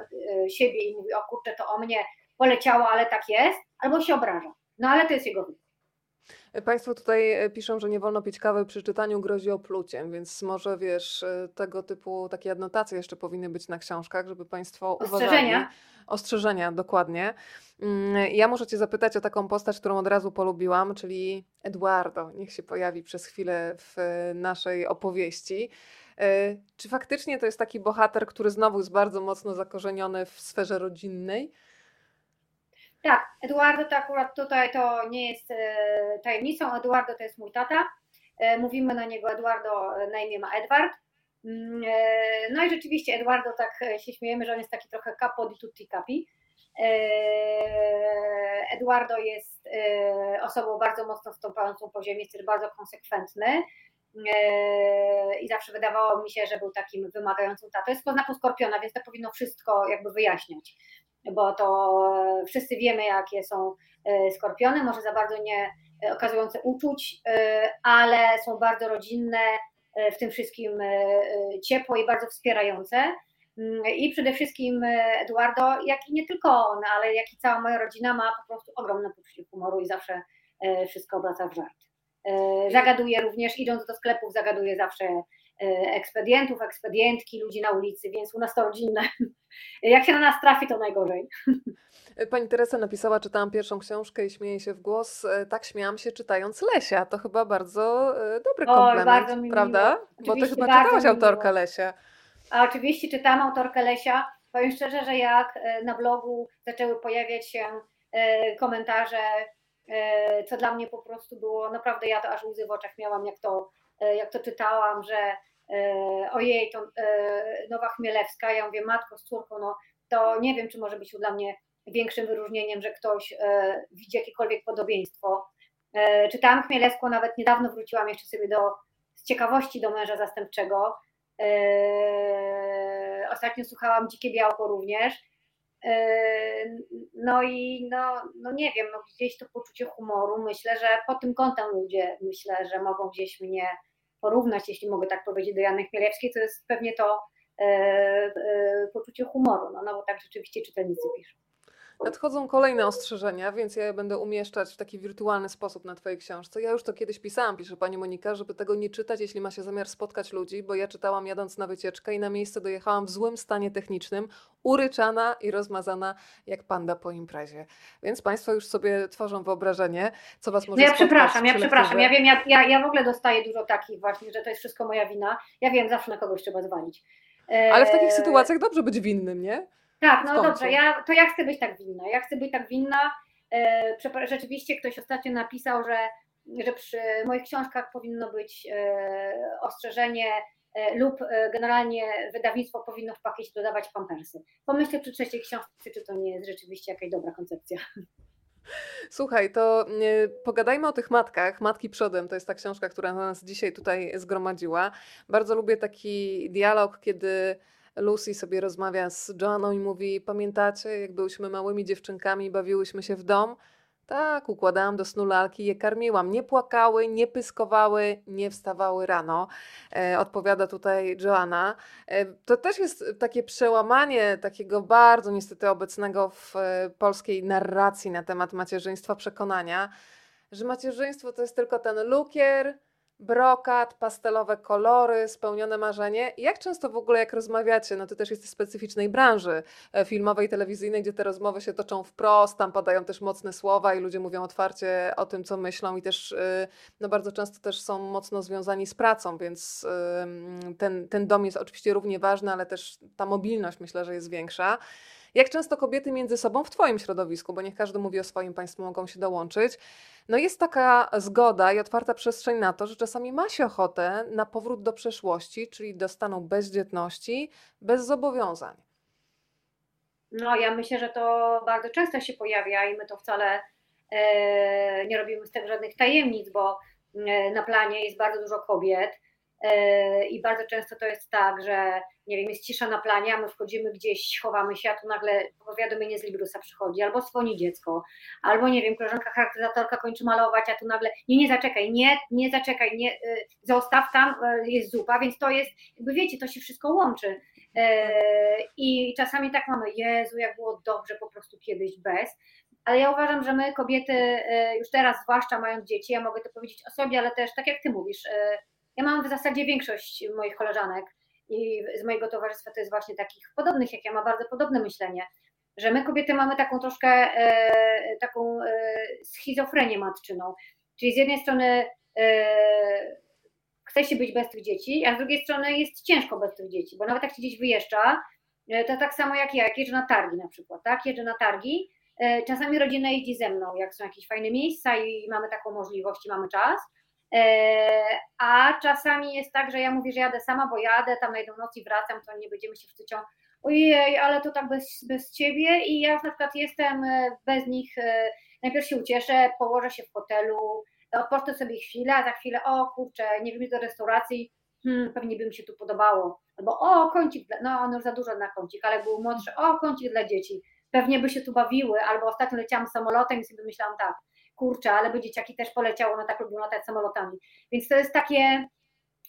siebie i mówi, o kurczę, to o mnie poleciało, ale tak jest, albo się obraża. No ale to jest jego wybór. Państwo tutaj e, piszą, że nie wolno pić kawy przy czytaniu, grozi opluciem, więc może wiesz, e, tego typu takie adnotacje jeszcze powinny być na książkach, żeby Państwo Ostrzeżenia. uważali. Ostrzeżenia, dokładnie. Mm, ja muszę Cię zapytać o taką postać, którą od razu polubiłam, czyli Eduardo. Niech się pojawi przez chwilę w naszej opowieści. E, czy faktycznie to jest taki bohater, który znowu jest bardzo mocno zakorzeniony w sferze rodzinnej? Tak, Eduardo to akurat tutaj to nie jest e, tajemnicą. Eduardo to jest mój tata. E, mówimy na niego Eduardo, e, na imię ma Edward. Mm, no i rzeczywiście Eduardo tak się śmiejemy, że on jest taki trochę capo di tutti capi. Eduardo jest osobą bardzo mocno stąpającą po ziemi, jest bardzo konsekwentny i zawsze wydawało mi się, że był takim wymagającym tatą. Jest po znaku skorpiona, więc to powinno wszystko jakby wyjaśniać bo to wszyscy wiemy, jakie są e, skorpiony, może za bardzo nie e, okazujące uczuć, e, ale są bardzo rodzinne, w tym wszystkim ciepłe i bardzo wspierające. Mm, I przede wszystkim Eduardo, jak i nie tylko on, ale jak i cała moja rodzina ma po prostu ogromne poczucie humoru i zawsze wszystko obraca w żart. Zagaduje również, idąc do sklepów, zagaduje zawsze ekspedientów, ekspedientki, ludzi na ulicy, więc u nas to rodzinne. Jak się na nas trafi, to najgorzej. Pani Teresa napisała, czytałam pierwszą książkę i śmieję się w głos. E, tak śmiałam się czytając Lesia. To chyba bardzo e, dobry komplement, prawda? Bo ty chyba czytałaś autorkę Lesia. A oczywiście czytałam autorkę Lesia. Powiem szczerze, że jak e, na blogu zaczęły pojawiać się komentarze, co dla mnie po prostu było, naprawdę ja to aż łzy w oczach miałam, jak to, jak to czytałam, że E, ojej, to e, Nowa Chmielewska, ja mówię, matko z córką, no to nie wiem, czy może być dla mnie większym wyróżnieniem, że ktoś e, widzi jakiekolwiek podobieństwo. Czytałam Chmielewską, nawet niedawno wróciłam jeszcze sobie do, z ciekawości do męża zastępczego. Ostatnio słuchałam Dzikie Białko również. No i no, no nie wiem, no gdzieś to poczucie humoru, myślę, że pod tym kątem ludzie myślę, że mogą gdzieś mnie porównać, jeśli mogę tak powiedzieć, do Jany Chmielewskiej, to jest pewnie to e, e, poczucie humoru, no, no bo tak rzeczywiście czytelnicy piszą. Nadchodzą kolejne ostrzeżenia, więc ja je będę umieszczać w taki wirtualny sposób na Twojej książce. Ja już to kiedyś pisałam, pisze Pani Monika, żeby tego nie czytać, jeśli ma się zamiar spotkać ludzi, bo ja czytałam jadąc na wycieczkę i na miejsce dojechałam w złym stanie technicznym, uryczana i rozmazana jak panda po imprezie. Więc Państwo już sobie tworzą wyobrażenie, co Was może no ja przepraszam, ja przepraszam, ja wiem, ja, ja, ja w ogóle dostaję dużo takich właśnie, że to jest wszystko moja wina. Ja wiem, zawsze na kogoś trzeba zwalić. Ale w takich e, sytuacjach dobrze być winnym, nie? Tak, no dobrze, ja, to ja chcę być tak winna. Ja chcę być tak winna. E, rzeczywiście ktoś ostatnio napisał, że, że przy moich książkach powinno być e, ostrzeżenie e, lub generalnie wydawnictwo powinno w pakiecie dodawać pampersy. Pomyślę przy trzeciej książce, czy to nie jest rzeczywiście jakaś dobra koncepcja. Słuchaj, to pogadajmy o tych matkach. Matki przodem to jest ta książka, która nas dzisiaj tutaj zgromadziła. Bardzo lubię taki dialog, kiedy Lucy sobie rozmawia z Joanną i mówi: Pamiętacie, jak byłyśmy małymi dziewczynkami, bawiłyśmy się w dom? Tak, układałam do snu lalki, je karmiłam. Nie płakały, nie pyskowały, nie wstawały rano. E, odpowiada tutaj Joanna. E, to też jest takie przełamanie takiego bardzo niestety obecnego w e, polskiej narracji na temat macierzyństwa przekonania, że macierzyństwo to jest tylko ten lukier, brokat, pastelowe kolory, spełnione marzenie. Jak często w ogóle, jak rozmawiacie, no ty też jesteś z specyficznej branży e, filmowej, telewizyjnej, gdzie te rozmowy się toczą wprost, tam padają też mocne słowa i ludzie mówią otwarcie o tym, co myślą i też e, no bardzo często też są mocno związani z pracą, więc ten, ten dom jest oczywiście równie ważny, ale też ta mobilność myślę, że jest większa. Jak często kobiety między sobą w Twoim środowisku, bo niech każdy mówi o swoim, Państwo mogą się dołączyć, no jest taka zgoda i otwarta przestrzeń na to, że czasami ma się ochotę na powrót do przeszłości, czyli do stanu bezdzietności, bez zobowiązań. No, ja myślę, że to bardzo często się pojawia i my to wcale e, nie robimy z tego żadnych tajemnic, bo e, na planie jest bardzo dużo kobiet I bardzo często to jest tak, że nie wiem, jest cisza na planie, a my wchodzimy gdzieś, chowamy się, a tu nagle powiadomienie z Librusa przychodzi, albo dzwoni dziecko, albo nie wiem, koleżanka charakteryzatorka kończy malować, a tu nagle, nie, nie zaczekaj, nie, nie zaczekaj, nie, y, zostaw tam, y, jest zupa, więc to jest, jakby wiecie, to się wszystko łączy. E, I czasami tak mamy, Jezu, jak było dobrze po prostu kiedyś bez, ale ja uważam, że my kobiety, y, już teraz zwłaszcza mając dzieci, ja mogę to powiedzieć o sobie, ale też tak jak ty mówisz, ja mam w zasadzie większość moich koleżanek i z mojego towarzystwa to jest właśnie takich podobnych jak ja, ma bardzo podobne myślenie, że my kobiety mamy taką troszkę e, taką e, schizofrenię matczyną. Czyli z jednej strony e, chce się być bez tych dzieci, a z drugiej strony jest ciężko bez tych dzieci, bo nawet jak się gdzieś wyjeżdża, to tak samo jak ja, jak jeżdżę na targi na przykład, tak? Jeżdżę na targi, czasami rodzina jeździ ze mną, jak są jakieś fajne miejsca i mamy taką możliwość i mamy czas, a czasami jest tak, że ja mówię, że jadę sama, bo jadę tam na jedną noc i wracam, to nie będziemy się wstycią. Ojej, ale to tak bez, bez ciebie. I ja na przykład jestem e, bez nich, e, najpierw się ucieszę, położę się w hotelu, odpocznę sobie chwilę, a za chwilę, o kurczę, nie wiem, do restauracji, hmm, pewnie by mi się tu podobało, albo o, kącik, no on już za dużo na kącik, ale był młodszy, o, kącik dla dzieci, pewnie by się tu bawiły, albo ostatnio leciałam samolotem i sobie myślałam tak, kurczę, ale by dzieciaki też poleciało, no tak lubią latać samolotami. Więc to jest takie,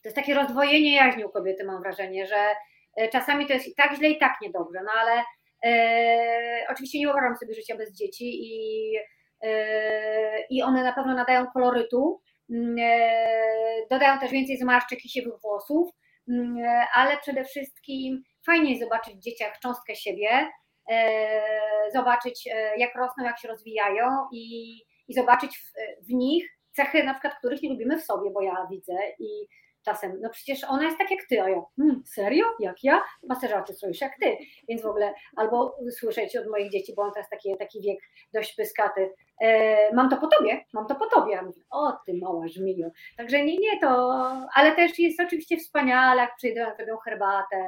to jest takie rozdwojenie jaźni u kobiety, mam wrażenie, że e, czasami to jest i tak źle, i tak niedobrze, no ale e, oczywiście nie wyobrażam sobie życia bez dzieci i, e, i one na pewno nadają kolorytu, mm, e, dodają też więcej zmarszczek i siwych włosów, mm, ale przede wszystkim fajnie zobaczyć w dzieciach cząstkę siebie, e, zobaczyć e, jak rosną, jak się rozwijają i i zobaczyć w, w nich cechy, na przykład, których nie lubimy w sobie, bo ja widzę i czasem, no przecież ona jest tak jak ty, a ja, hmm, serio? Jak ja? Masażaty słyszysz jak ty, więc w ogóle, albo słyszeć od moich dzieci, bo on teraz taki, taki wiek dość pyskaty, e, mam to po tobie, mam to po tobie, ja mówię, o ty mała żmiju, także nie, nie, to, ale też jest oczywiście wspaniale, jak przyjdą, jak robią herbatę,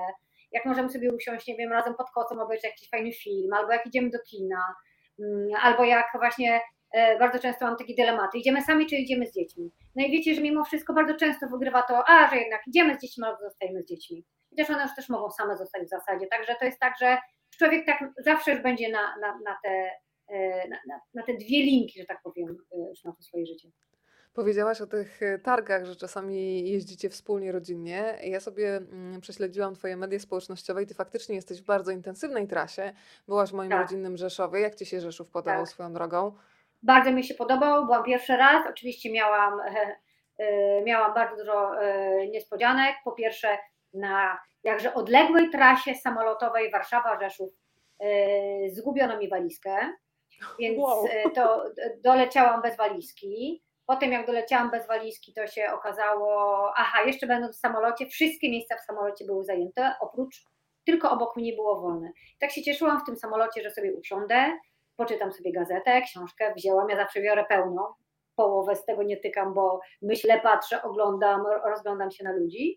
jak możemy sobie usiąść, nie wiem, razem pod kocem, obejrzeć jakiś fajny film, albo jak idziemy do kina, mm, albo jak właśnie bardzo często mam takie dylematy. Idziemy sami, czy idziemy z dziećmi? No i wiecie, że mimo wszystko bardzo często wygrywa to, a że jednak idziemy z dziećmi albo zostajemy z dziećmi. Chociaż one już też mogą same zostać w zasadzie. Także to jest tak, że człowiek tak zawsze już będzie na, na, na, te, e, na, na te dwie linki, że tak powiem, e, już na to swoje życie. Powiedziałaś o tych targach, że czasami jeździcie wspólnie, rodzinnie. Ja sobie mm, prześledziłam Twoje media społecznościowe i Ty faktycznie jesteś w bardzo intensywnej trasie. Byłaś w moim tak. rodzinnym Rzeszowie. Jak Ci się Rzeszów podobał tak. swoją drogą? Bardzo mi się podobał, byłam pierwszy raz. Oczywiście miałam, e, e, miałam bardzo dużo e, niespodzianek. Po pierwsze, na jakże odległej trasie samolotowej Warszawa-Rzeszów zgubiono mi walizkę, więc wow. to doleciałam bez walizki. Potem jak doleciałam bez walizki, to się okazało, aha, jeszcze będąc w samolocie, wszystkie miejsca w samolocie były zajęte, oprócz tylko obok mnie było wolne. I tak się cieszyłam w tym samolocie, że sobie usiądę, poczytam sobie gazetę, książkę wzięłam, ja zawsze biorę pełno, połowę z tego nie tykam, bo myślę, patrzę, oglądam, rozglądam się na ludzi.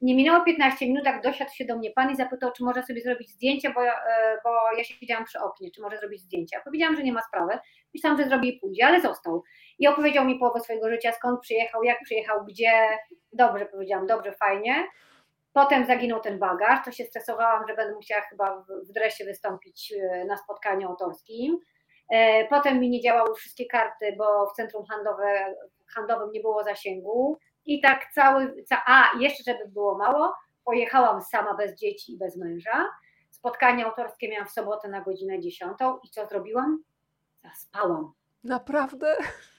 Nie minęło 15 minut, jak dosiadł się do mnie pan i zapytał, czy może sobie zrobić zdjęcie, bo, ja, e, bo ja siedziałam przy oknie, czy może zrobić zdjęcie. Powiedziałam, że nie ma sprawy. Myślałam, że zrobi i pójdzie, ale został. I opowiedział mi połowę swojego życia, skąd przyjechał, jak przyjechał, gdzie. Dobrze powiedziałam, dobrze, fajnie. Potem zaginął ten bagaż, to się stresowałam, że będę musiała chyba w dresie wystąpić e, na spotkaniu autorskim. E, potem mi nie działały wszystkie karty, bo w centrum handlowe, handlowym nie było zasięgu. I tak cały, ca, a jeszcze żeby było mało, pojechałam sama bez dzieci i bez męża. Spotkanie autorskie miałam w sobotę na godzinę 10 i co zrobiłam? Zaspałam. Naprawdę?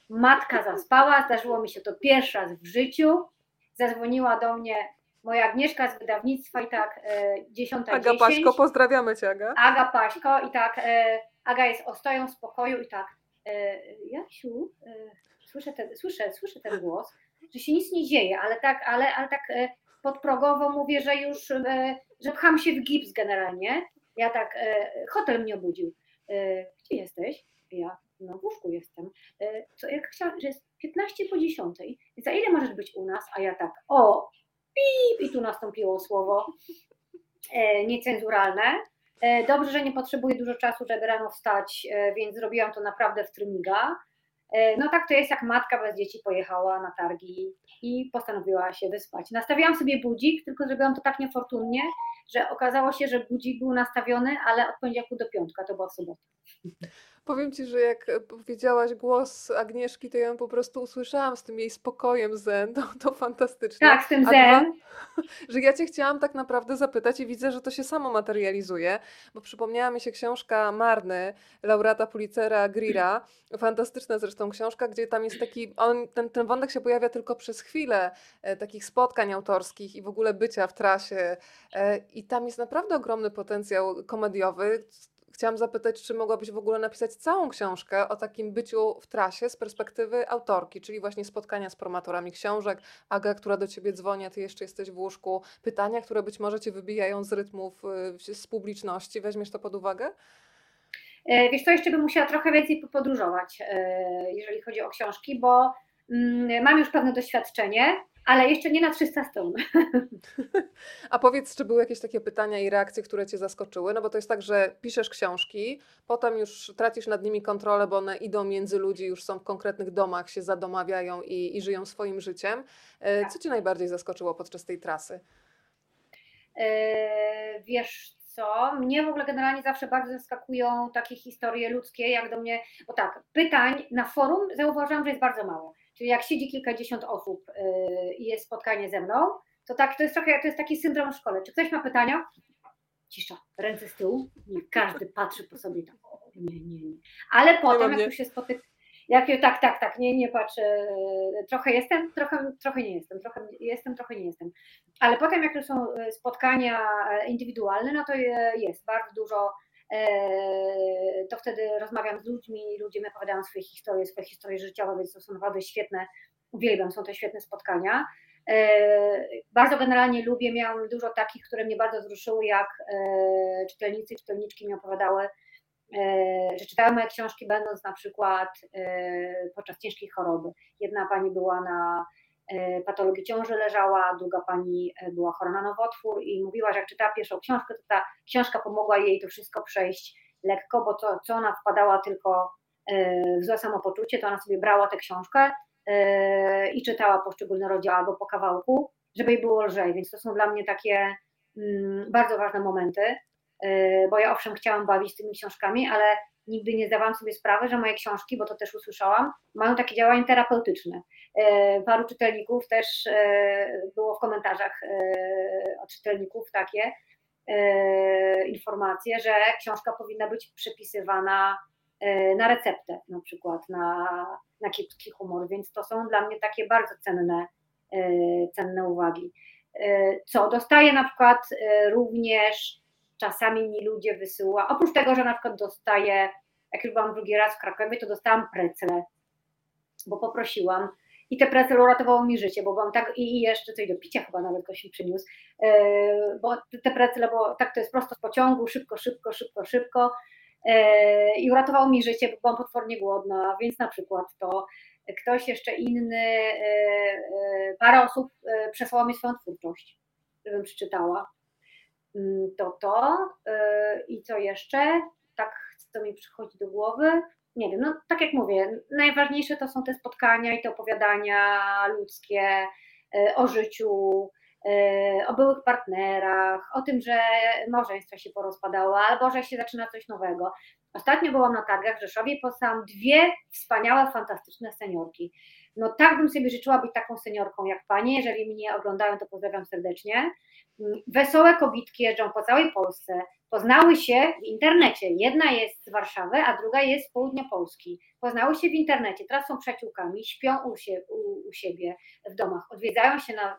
Matka zaspała, zdarzyło mi się to pierwszy raz w życiu. Zadzwoniła do mnie moja Agnieszka z wydawnictwa i tak e, 10 Aga Paśko, pozdrawiamy Cię Aga. Aga Paśko i tak e, Aga jest ostoją w pokoju i tak e, Jasiu, słyszę, ten, słyszę, słyszę ten głos, że się nic nie dzieje, ale tak, ale, ale tak podprogowo mówię, że już, że pcham się w gips generalnie. Ja tak, hotel mnie obudził. Gdzie jesteś? Ja, no w łóżku jestem. Co, jak chciałam, że jest 15 po 10. Za ile możesz być u nas? A ja tak, o, nastąpiło słowo e, niecenzuralne. E, dobrze, że nie potrzebuję dużo czasu, żeby rano wstać, e, więc zrobiłam to naprawdę w trymiga. No tak to jest, jak matka bez dzieci pojechała na targi i postanowiła się wyspać. Nastawiłam sobie budzik, tylko zrobiłam to tak niefortunnie, że okazało się, że budzik był nastawiony, ale od poniedziałku do piątka, to była sobota. Powiem Ci, że jak e, powiedziałaś głos Agnieszki, to ja ją po prostu usłyszałam z tym jej spokojem zen, to, to fantastycznie. Tak, z tym zen. Dwa, że ja Cię chciałam tak naprawdę zapytać i widzę, że to się samo materializuje, bo przypomniała mi się książka Marny, laureata Pulitzera Greera, fantastyczna zresztą książka, gdzie tam jest taki, on, ten, ten wątek się pojawia tylko przez chwilę, e, takich spotkań autorskich i w ogóle bycia w trasie e, i tam jest naprawdę ogromny potencjał komediowy, Chciałam zapytać, czy mogłabyś w ogóle napisać całą książkę o takim byciu w trasie z perspektywy autorki, czyli właśnie spotkania z promotorami książek, Aga, która do ciebie dzwoni, a ty jeszcze jesteś w łóżku, pytania, które być może cię wybijają z rytmów, y, z publiczności. Weźmiesz to pod uwagę? E, wiesz, to jeszcze bym musiała trochę więcej podróżować, e, jeżeli chodzi o książki, bo mm, mam już pewne doświadczenie, ale jeszcze nie na 300 stron. A powiedz, czy były jakieś takie pytania i reakcje, które Cię zaskoczyły? No bo to jest tak, że piszesz książki, potem już tracisz nad nimi kontrolę, bo one idą między ludzi, już są w konkretnych domach, się zadomawiają i, i żyją swoim życiem. E, Tak. Co Cię najbardziej zaskoczyło podczas tej trasy? E, Wiesz co, mnie w ogóle generalnie zawsze bardzo zaskakują takie historie ludzkie, jak do mnie, bo tak, pytań na forum zauważyłam, że jest bardzo mało. Czyli jak siedzi kilkadziesiąt osób e, i jest spotkanie ze mną, to tak, to jest trochę, to jest taki syndrom w szkole. Czy ktoś ma pytania? Cisza, ręce z tyłu, niech każdy patrzy po sobie tak, nie, nie, nie. Ale potem, mam jak nie. już się spotyka, jak, tak, tak, tak, nie, nie patrzę, trochę jestem, trochę, trochę nie jestem, trochę jestem, trochę nie jestem. Ale potem, jak już są e, spotkania e, indywidualne, no to jest bardzo dużo. E, To wtedy rozmawiam z ludźmi, ludzie mi opowiadają swoje historie, swoje historie życiowe, więc to są naprawdę świetne. Uwielbiam, są to świetne spotkania. E, Bardzo generalnie lubię, miałam dużo takich, które mnie bardzo wzruszyły, jak e, czytelnicy, czytelniczki mi opowiadały, że czytały moje książki, będąc na przykład podczas ciężkiej choroby. Jedna pani była na patologii ciąży leżała, druga pani e, była chora na nowotwór i mówiła, że jak czytała pierwszą książkę, to ta książka pomogła jej to wszystko przejść lekko, bo to, co ona wpadała tylko e, w złe samopoczucie, to ona sobie brała tę książkę i czytała poszczególne rozdziały albo po kawałku, żeby jej było lżej, więc to są dla mnie takie mm, bardzo ważne momenty, bo ja owszem chciałam bawić tymi książkami, ale nigdy nie zdawałam sobie sprawy, że moje książki, bo to też usłyszałam, mają takie działanie terapeutyczne. E, Paru czytelników też e, było w komentarzach e, od czytelników takie informacje, że książka powinna być przepisywana na receptę, na przykład na, na kiepski humor, więc to są dla mnie takie bardzo cenne, cenne uwagi. Co dostaję na przykład również czasami mi ludzie wysyła, oprócz tego, że na przykład dostaję, jak już byłam drugi raz w Krakowie, to dostałam precle, bo poprosiłam. I te pretzel uratowało mi życie, bo byłam tak, i jeszcze coś do picia chyba nawet ktoś mi przyniósł, bo te pretzele, bo tak to jest prosto z pociągu, szybko, szybko, szybko, szybko. I uratowało mi życie, bo byłam potwornie głodna, więc na przykład to. Ktoś jeszcze inny, parę osób przesłało mi swoją twórczość, żebym przeczytała. Mm, to to i co jeszcze? Tak, co mi przychodzi do głowy nie wiem, no tak jak mówię, najważniejsze to są te spotkania i te opowiadania ludzkie e, o życiu, e, o byłych partnerach, o tym, że małżeństwo się porozpadało albo że się zaczyna coś nowego. Ostatnio byłam na targach w Rzeszowie i poznałam dwie wspaniałe, fantastyczne seniorki. No tak bym sobie życzyła być taką seniorką jak Panie, jeżeli mnie oglądają, to pozdrawiam serdecznie. Wesołe kobitki jeżdżą po całej Polsce, poznały się w internecie. Jedna jest z Warszawy, a druga jest z południa Polski. Poznały się w internecie, teraz są przyjaciółkami, śpią u, u, u siebie w domach, odwiedzają się na,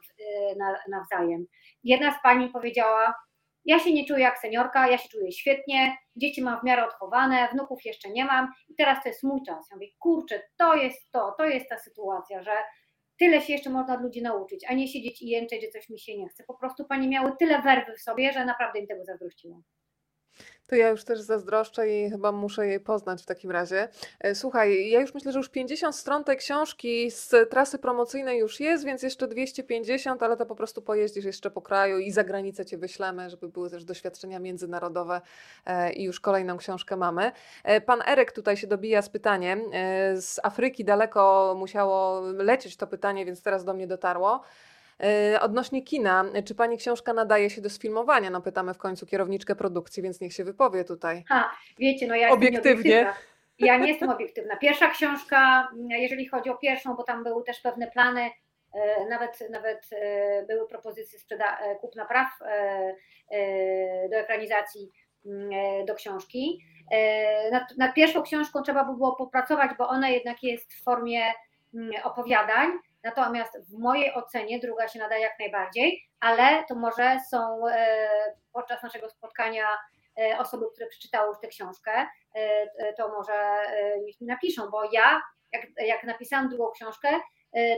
na, nawzajem. Jedna z pani powiedziała, ja się nie czuję jak seniorka, ja się czuję świetnie, dzieci mam w miarę odchowane, wnuków jeszcze nie mam i teraz to jest mój czas. Ja mówię, kurczę, to jest to, to jest ta sytuacja, że tyle się jeszcze można od ludzi nauczyć, a nie siedzieć i jęczeć, że coś mi się nie chce. Po prostu pani miały tyle werwy w sobie, że naprawdę im tego zazdrościłam. To ja już też zazdroszczę i chyba muszę jej poznać w takim razie. E, słuchaj, ja już myślę, że już 50 stron tej książki z trasy promocyjnej już jest, więc jeszcze 250, ale to po prostu pojeździsz jeszcze po kraju i za granicę cię wyślemy, żeby były też doświadczenia międzynarodowe e, i już kolejną książkę mamy. E, pan Erek tutaj się dobija z pytaniem. Z Afryki daleko musiało lecieć to pytanie, więc teraz do mnie dotarło. E, odnośnie kina, czy pani książka nadaje się do sfilmowania? No pytamy w końcu kierowniczkę produkcji, więc niech się wypowie tutaj. Ha, wiecie, no ja obiektywnie. Ja nie jestem obiektywna. Pierwsza książka, jeżeli chodzi o pierwszą, bo tam były też pewne plany, e, nawet, nawet e, były propozycje sprzeda- kupna praw do ekranizacji mm, do książki. Nad, nad pierwszą książką trzeba by było popracować, bo ona jednak jest w formie mm, opowiadań, Natomiast w mojej ocenie druga się nadaje jak najbardziej, ale to może są e, podczas naszego spotkania e, osoby, które przeczytały już tę książkę, e, to może niech mi napiszą, bo ja, jak, jak napisałam drugą książkę,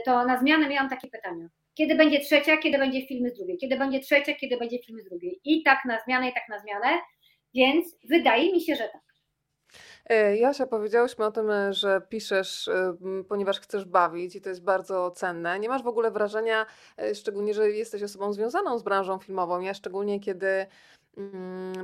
to na zmianę miałam takie pytania. Kiedy będzie trzecia, kiedy będzie film z drugiej? Kiedy będzie trzecia, kiedy będzie film z drugiej? I tak na zmianę, i tak na zmianę. Więc wydaje mi się, że tak. E, Jasia, powiedziałyśmy o tym, e, że piszesz, e, ponieważ chcesz bawić i to jest bardzo cenne. Nie masz w ogóle wrażenia, szczególnie, że jesteś osobą związaną z branżą filmową. Ja szczególnie, kiedy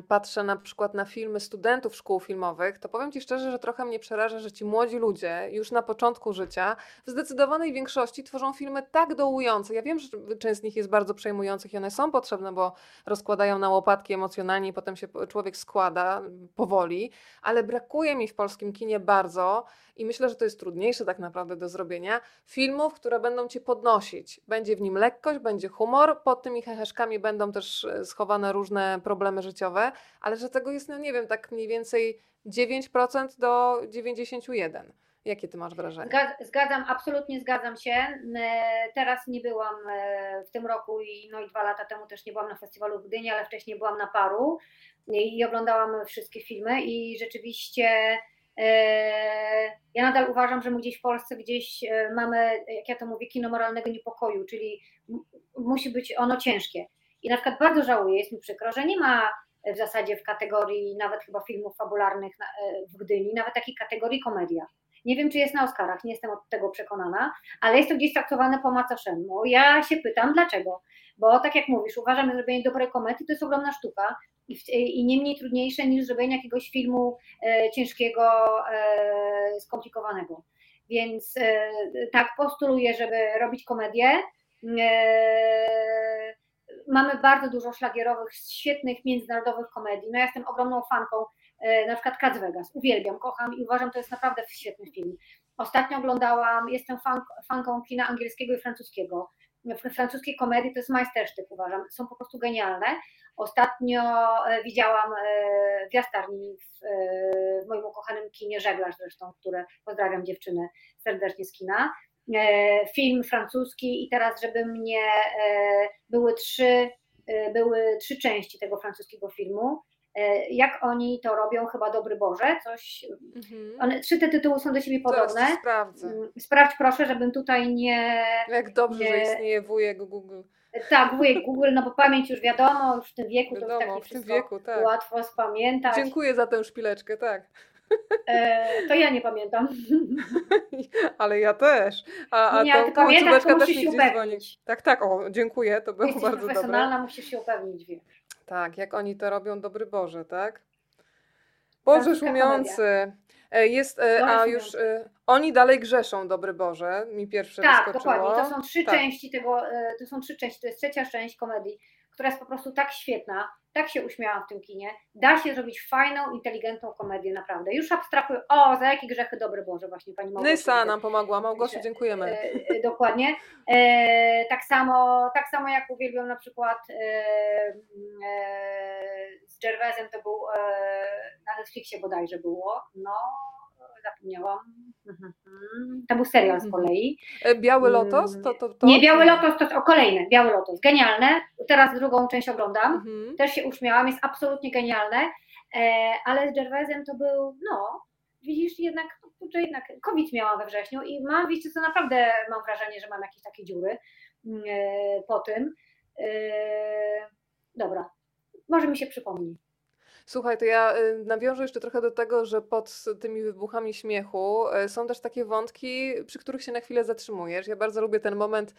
patrzę na przykład na filmy studentów szkół filmowych, to powiem Ci szczerze, że trochę mnie przeraża, że ci młodzi ludzie już na początku życia w zdecydowanej większości tworzą filmy tak dołujące. Ja wiem, że część z nich jest bardzo przejmujących i one są potrzebne, bo rozkładają na łopatki emocjonalnie i potem się człowiek składa powoli, ale brakuje mi w polskim kinie bardzo i myślę, że to jest trudniejsze tak naprawdę do zrobienia, filmów, które będą Cię podnosić. Będzie w nim lekkość, będzie humor, pod tymi heheszkami będą też e, schowane różne problemy życiowe, ale że tego jest, no nie wiem, tak mniej więcej 9% do 91%. Jakie ty masz wrażenie? Zgadzam, absolutnie zgadzam się. Teraz nie byłam e, w tym roku i, no i dwa lata temu też nie byłam na festiwalu w Gdyni, ale wcześniej byłam na paru i oglądałam wszystkie filmy i rzeczywiście E, ja nadal uważam, że my gdzieś w Polsce gdzieś e, mamy, jak ja to mówię, kino moralnego niepokoju, czyli musi być ono ciężkie. I na przykład bardzo żałuję, jest mi przykro, że nie ma w zasadzie w kategorii nawet chyba filmów fabularnych e, w Gdyni, nawet takiej kategorii komedia. Nie wiem, czy jest na Oscarach, nie jestem od tego przekonana, ale jest to gdzieś traktowane po macoszemu. Ja się pytam, dlaczego? Bo tak jak mówisz, uważam, że zrobienie dobrej komedii to jest ogromna sztuka, i, i nie mniej trudniejsze niż zrobienie jakiegoś filmu e, ciężkiego, e, skomplikowanego. Więc e, tak postuluję, żeby robić komedię. E, mamy bardzo dużo szlagierowych, świetnych międzynarodowych komedii. No ja jestem ogromną fanką e, na przykład Cats Vegas. Uwielbiam, kocham i uważam, to jest naprawdę świetny film. Ostatnio oglądałam, jestem fan, fanką kina angielskiego i francuskiego. W francuskiej komedii to jest majstersztyk, uważam. Są po prostu genialne. Ostatnio e, widziałam e, w Jastarni, w, w moim ukochanym kinie Żeglarz zresztą, które pozdrawiam dziewczyny serdecznie z kina. Film francuski i teraz, żeby mnie były trzy, były trzy części tego francuskiego filmu. jak oni to robią, chyba Dobry Boże, coś. Mhm. One, trzy te tytuły są do siebie podobne. sprawdzę. Mm, sprawdź proszę, żebym tutaj nie. Jak dobrze, nie... że istnieje wujek Google. Tak, wujek Google, no bo pamięć już wiadomo, już w tym wieku to wiadomo, już w tym wieku, tak. łatwo spamiętać. Dziękuję za tę szpileczkę, tak. E, to ja nie pamiętam. Ale ja też. A, a nie, to to musisz się upewnić. Tak, tak, o, dziękuję, to było Jesteś bardzo dobre. profesjonalna, musisz się upewnić, wiesz. Tak, jak oni to robią, dobry Boże, tak? Boże szumiący. E, jest, e, a już e, oni dalej grzeszą, dobry Boże, mi pierwsze Tak, wyskoczyło. dokładnie. To są trzy tak. części tego, to są trzy części, to jest trzecia część komedii, która jest po prostu tak świetna, tak się uśmiałam w tym kinie. Da się zrobić fajną, inteligentną komedię, naprawdę. Już abstrahuję, o, za jakie grzechy, dobry Boże, właśnie pani Małgosia. Nysa nam pomogła, Małgosiu, dziękujemy. dokładnie. E, tak, samo, tak samo jak uwielbiam na przykład e, e, z Gervaisem, to był na Netflixie bodajże było, no zapomniałam. To był serial z mhm. kolei. E, Biały Lotos? To, to, to? Nie, Biały Lotos to o kolejne. Biały Lotos. Genialne. Teraz drugą część oglądam. Mhm. Też się uśmiałam. Jest absolutnie genialne. E, ale z Gervaisem to był, no, widzisz, jednak, kurczę, jednak COVID miałam we wrześniu i mam, wiecie co, naprawdę mam wrażenie, że mam jakieś takie dziury mm, e, po tym. Dobra, może mi się przypomni. Słuchaj, to ja y, nawiążę jeszcze trochę do tego, że pod tymi wybuchami śmiechu y, są też takie wątki, przy których się na chwilę zatrzymujesz. Ja bardzo lubię ten moment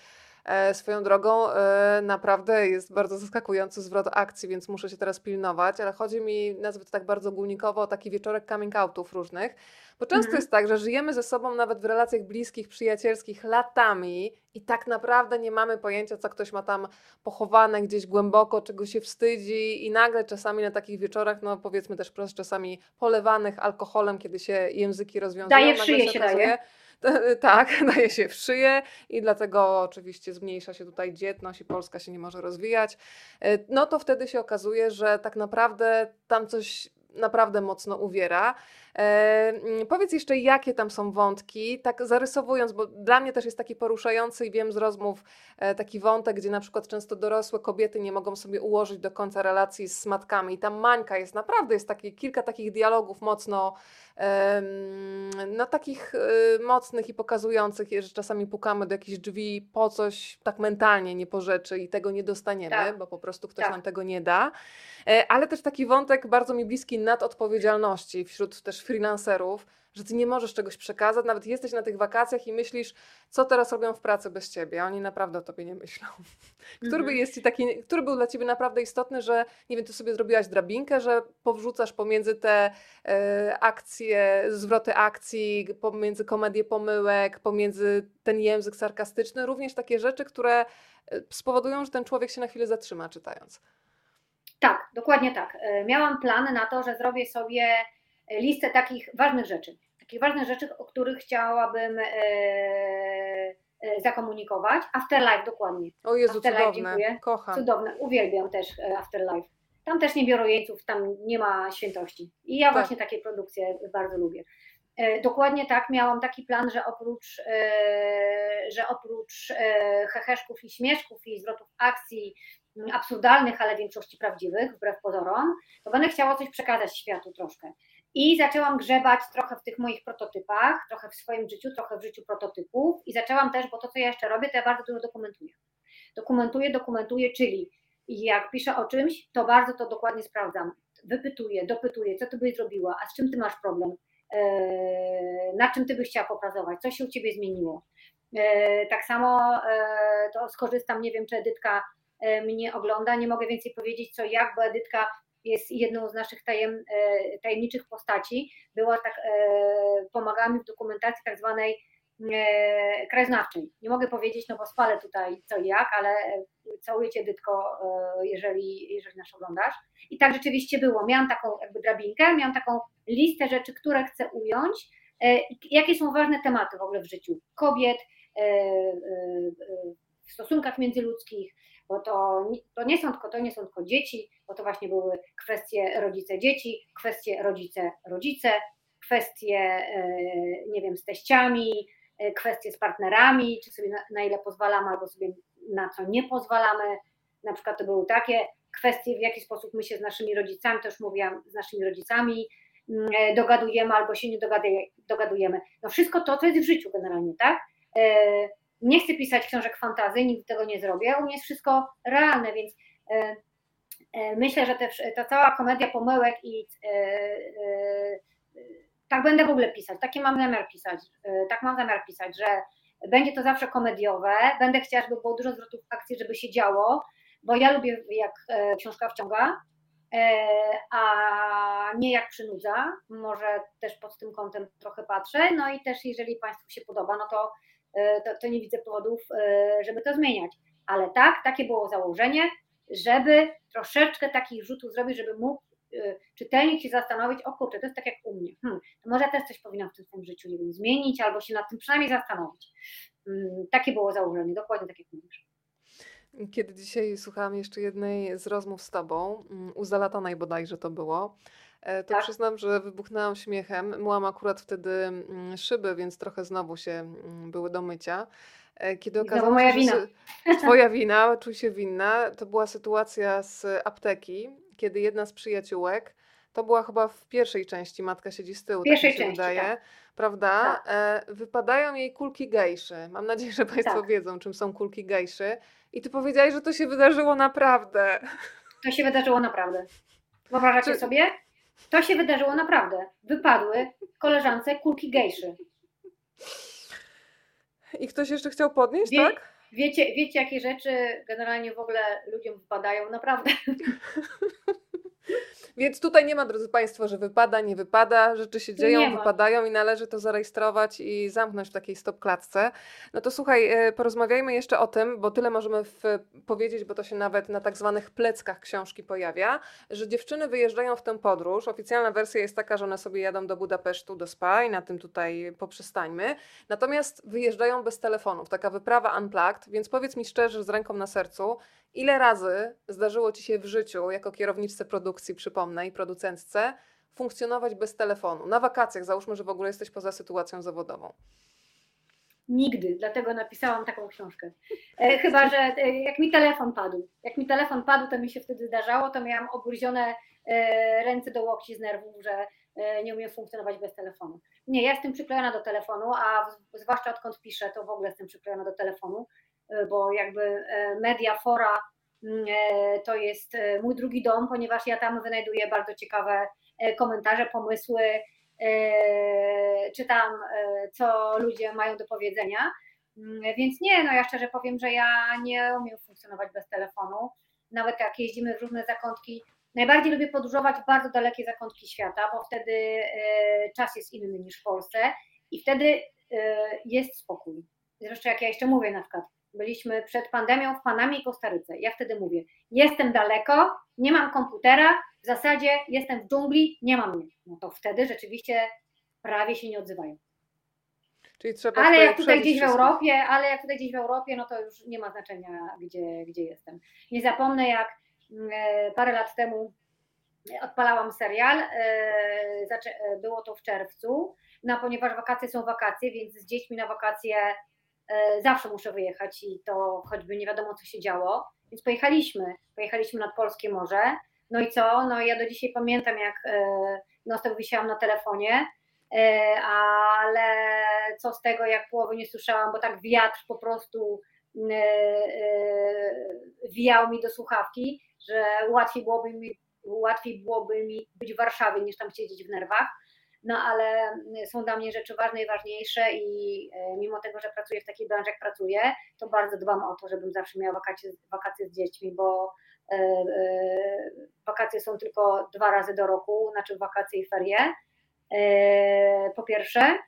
swoją drogą. E, naprawdę jest bardzo zaskakujący zwrot akcji, więc muszę się teraz pilnować, ale chodzi mi, nazwę to tak bardzo ogólnikowo, o taki wieczorek coming outów różnych bo często mhm. jest tak, że żyjemy ze sobą nawet w relacjach bliskich, przyjacielskich latami i tak naprawdę nie mamy pojęcia, co ktoś ma tam pochowane gdzieś głęboko, czego się wstydzi i nagle czasami na takich wieczorach, no powiedzmy też prosto, czasami polewanych alkoholem, kiedy się języki rozwiązują. Daje w szyję się, daje. Tak, daje się w szyję i dlatego oczywiście zmniejsza się tutaj dzietność i Polska się nie może rozwijać. E, no to wtedy się okazuje, że tak naprawdę tam coś naprawdę mocno uwiera. E, mm, powiedz jeszcze, jakie tam są wątki, tak zarysowując, bo dla mnie też jest taki poruszający i wiem z rozmów e, taki wątek, gdzie na przykład często dorosłe kobiety nie mogą sobie ułożyć do końca relacji z matkami i tam Mańka jest naprawdę, jest taki, kilka takich dialogów mocno no takich y, mocnych i pokazujących, że czasami pukamy do jakichś drzwi po coś tak mentalnie nie po rzeczy i tego nie dostaniemy, tak. bo po prostu ktoś tak. nam tego nie da. E, ale też taki wątek bardzo mi bliski nadodpowiedzialności wśród też freelancerów, że ty nie możesz czegoś przekazać, nawet jesteś na tych wakacjach i myślisz, co teraz robią w pracy bez ciebie. Oni naprawdę o tobie nie myślą. Który, by mhm. jest ci taki, który był dla ciebie naprawdę istotny, że nie wiem, ty sobie zrobiłaś drabinkę, że powrzucasz pomiędzy te e, akcje, zwroty akcji, pomiędzy komedię pomyłek, pomiędzy ten język sarkastyczny, również takie rzeczy, które e, spowodują, że ten człowiek się na chwilę zatrzyma czytając. Tak, dokładnie tak. E, miałam plan na to, że zrobię sobie listę takich ważnych rzeczy. Takich ważnych rzeczy, o których chciałabym e, e, zakomunikować. Afterlife dokładnie. O Jezu, Afterlife, cudowne. Dziękuję. Kocham. Cudowne, uwielbiam też e, Afterlife. Tam też nie biorą jeńców, tam nie ma świętości. I ja tak. właśnie takie produkcje bardzo lubię. Dokładnie tak, miałam taki plan, że oprócz, że oprócz heheszków i śmieszków i zwrotów akcji absurdalnych, ale w większości prawdziwych, wbrew pozorom, to będę chciała coś przekazać światu troszkę. I zaczęłam grzebać trochę w tych moich prototypach, trochę w swoim życiu, trochę w życiu prototypów i zaczęłam też, bo to co ja jeszcze robię, to ja bardzo dużo dokumentuję. Dokumentuję, dokumentuję, czyli jak piszę o czymś, to bardzo to dokładnie sprawdzam. Wypytuję, dopytuję, co ty byś zrobiła, a z czym ty masz problem, eee, na czym ty byś chciała popracować, co się u ciebie zmieniło. Eee, tak samo eee, to skorzystam, nie wiem, czy Edytka mnie ogląda, nie mogę więcej powiedzieć co jak, bo Edytka jest jedną z naszych tajem, e, tajemniczych postaci. Była tak, e, pomagała mi w dokumentacji tak zwanej e, krajoznawczej. Nie mogę powiedzieć, no bo spalę tutaj co i jak, ale całuję Cię Dytko, jeżeli, jeżeli nas oglądasz. I tak rzeczywiście było. Miałam taką jakby drabinkę, miałam taką listę rzeczy, które chcę ująć, jakie są ważne tematy w ogóle w życiu kobiet, w stosunkach międzyludzkich, bo to, to, nie są tylko, to nie są tylko dzieci, bo to właśnie były kwestie rodzice-dzieci, kwestie rodzice-rodzice, kwestie, e, nie wiem, z teściami, e, kwestie z partnerami, czy sobie na, na ile pozwalamy, albo sobie na co nie pozwalamy. Na przykład to były takie kwestie, w jaki sposób my się z naszymi rodzicami, już mówiłam, z naszymi rodzicami mm, e, dogadujemy albo się nie dogadujemy. No wszystko to, co jest w życiu generalnie, tak? Nie chcę pisać książek fantazji, nigdy tego nie zrobię, u mnie jest wszystko realne, więc myślę, że te, ta cała komedia pomyłek i tak będę w ogóle pisać, takie mam zamiar pisać, tak mam zamiar pisać, że będzie to zawsze komediowe, będę chciała, żeby było dużo zwrotów akcji, żeby się działo, bo ja lubię jak e, książka wciąga, e, a nie jak przynudza. Może też pod tym kątem trochę patrzę. No i też jeżeli Państwu się podoba, no to, e, to, to nie widzę powodów, żeby to zmieniać. Ale tak, takie było założenie, żeby troszeczkę takich rzutów zrobić, żeby mógł czytelnik się zastanowić, o kurczę, to jest tak jak u mnie, hmm, to może ja też coś powinnam w tym swoim życiu nie wiem, zmienić albo się nad tym przynajmniej zastanowić. Hmm, takie było założenie, dokładnie tak jak mówisz. Kiedy dzisiaj słuchałam jeszcze jednej z rozmów z tobą, mm, u Zalatanej bodajże to było, e, to tak. przyznam, że wybuchnęłam śmiechem. Myłam akurat wtedy mm, szyby, więc trochę znowu się mm, były do mycia. E, kiedy okazało moja się, wina. że twoja wina, czuj się winna, to była sytuacja z apteki, kiedy jedna z przyjaciółek, to była chyba w pierwszej części, matka siedzi z tyłu, tak pierwszej tak się części, wydaje, tak. prawda? Tak. E, wypadają jej kulki gejszy. Mam nadzieję, że Państwo tak. wiedzą, czym są kulki gejszy. I ty powiedziałeś, że to się wydarzyło naprawdę. To się wydarzyło naprawdę. Wyobrażacie Czy... sobie? To się wydarzyło naprawdę. Wypadły koleżance kulki gejszy. I ktoś jeszcze chciał podnieść, Wie, tak? Wiecie, wiecie, jakie rzeczy generalnie w ogóle ludziom wypadają, naprawdę. Więc tutaj nie ma, drodzy Państwo, że wypada, nie wypada, rzeczy się dzieją, wypadają i należy to zarejestrować i zamknąć w takiej stopklatce. No to słuchaj, e, porozmawiajmy jeszcze o tym, bo tyle możemy w, powiedzieć, bo to się nawet na tak zwanych pleckach książki pojawia, że dziewczyny wyjeżdżają w tę podróż. Oficjalna wersja jest taka, że one sobie jadą do Budapesztu, do Spa i na tym tutaj poprzestańmy. Natomiast wyjeżdżają bez telefonów, taka wyprawa unplugged, więc powiedz mi szczerze, z ręką na sercu, ile razy zdarzyło Ci się w życiu, jako kierowniczce produkcji, przypomnę, i producentce, funkcjonować bez telefonu. Na wakacjach, załóżmy, że w ogóle jesteś poza sytuacją zawodową. Nigdy, dlatego napisałam taką książkę. E, chyba, że e, jak mi telefon padł, jak mi telefon padł, to mi się wtedy zdarzało, to miałam obruzione e, ręce do łokci z nerwów, że e, nie umiem funkcjonować bez telefonu. Nie, ja jestem przyklejona do telefonu, a w, zwłaszcza odkąd piszę, to w ogóle jestem przyklejona do telefonu, e, bo jakby e, media, fora, to jest e, mój drugi dom, ponieważ ja tam wynajduję bardzo ciekawe e, komentarze, pomysły, czytam, co ludzie mają do powiedzenia. Mm, więc nie, no ja szczerze powiem, że ja nie umiem funkcjonować bez telefonu. Nawet jak jeździmy w różne zakątki, najbardziej lubię podróżować w bardzo dalekie zakątki świata, bo wtedy czas jest inny niż w Polsce i wtedy jest spokój. Zresztą jak ja jeszcze mówię na przykład, byliśmy przed pandemią w Panamie i Kostaryce. Ja wtedy mówię, jestem daleko, nie mam komputera, w zasadzie jestem w dżungli, nie mam mnie. No to wtedy rzeczywiście prawie się nie odzywają. Czyli trzeba ale jak tutaj gdzieś wszystko. w Europie, ale jak tutaj gdzieś w Europie, no to już nie ma znaczenia, gdzie, gdzie jestem. Nie zapomnę, jak mm, e, parę lat temu odpalałam serial, e, e, było to w czerwcu, no ponieważ wakacje są wakacje, więc z dziećmi na wakacje zawsze muszę wyjechać i to choćby nie wiadomo, co się działo. Więc pojechaliśmy, pojechaliśmy nad Polskie Morze. No i co? No ja do dzisiaj pamiętam, jak no stop wisiałam na telefonie, e, ale co z tego, jak połowy nie słyszałam, bo tak wiatr po prostu wijał mi do słuchawki, że łatwiej byłoby mi, łatwiej byłoby mi być w Warszawie niż tam siedzieć w nerwach no ale są dla mnie rzeczy ważne i ważniejsze i e, mimo tego, że pracuję w takiej branży, jak pracuję, to bardzo dbam o to, żebym zawsze miała wakacje, wakacje z dziećmi, bo e, e, wakacje są tylko dwa razy do roku, znaczy wakacje i ferie, po pierwsze,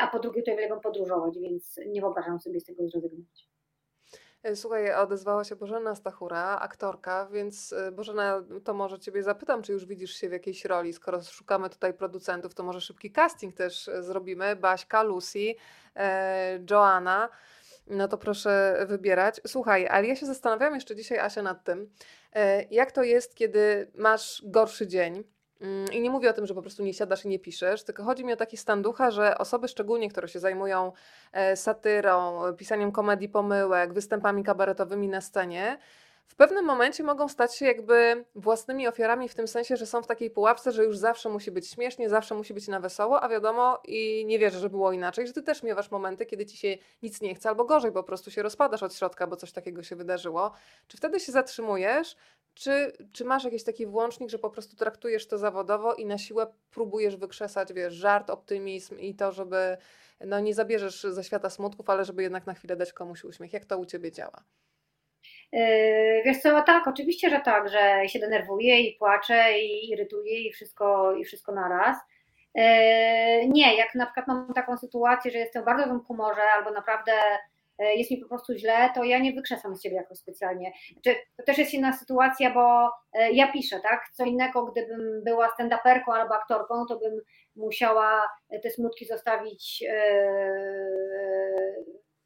a po drugie to uwielbiam podróżować, więc nie wyobrażam sobie z tego zrezygnować. E, słuchaj, odezwała się Bożena Stachura, aktorka, więc e, Bożena, to może Ciebie zapytam, czy już widzisz się w jakiejś roli, skoro szukamy tutaj producentów, to może szybki casting też e, zrobimy. Baśka, Lucy, Joanna, no to proszę wybierać. Słuchaj, ale ja się zastanawiam jeszcze dzisiaj, Asia, nad tym, jak to jest, kiedy masz gorszy dzień, I nie mówię o tym, że po prostu nie siadasz i nie piszesz, tylko chodzi mi o taki stan ducha, że osoby szczególnie, które się zajmują e, satyrą, pisaniem komedii pomyłek, występami kabaretowymi na scenie, w pewnym momencie mogą stać się jakby własnymi ofiarami w tym sensie, że są w takiej pułapce, że już zawsze musi być śmiesznie, zawsze musi być na wesoło, a wiadomo i nie wierzę, że było inaczej, że ty też miewasz momenty, kiedy ci się nic nie chce albo gorzej, po prostu się rozpadasz od środka, bo coś takiego się wydarzyło. Czy wtedy się zatrzymujesz? Czy, czy masz jakiś taki włącznik, że po prostu traktujesz to zawodowo i na siłę próbujesz wykrzesać, wiesz, żart, optymizm i to, żeby no nie zabierzesz ze świata smutków, ale żeby jednak na chwilę dać komuś uśmiech. Jak to u Ciebie działa? Yy, wiesz co, tak, oczywiście, że tak, że się denerwuję i płaczę i irytuję i wszystko, i wszystko naraz. Yy, nie, jak na przykład mam taką sytuację, że jestem w bardzo złym humorze albo naprawdę yy, jest mi po prostu źle, to ja nie wykrzesam z siebie jakoś specjalnie. Znaczy, to też jest inna sytuacja, bo ja piszę, tak? Co innego, gdybym była stand-uperką albo aktorką, to bym musiała te smutki zostawić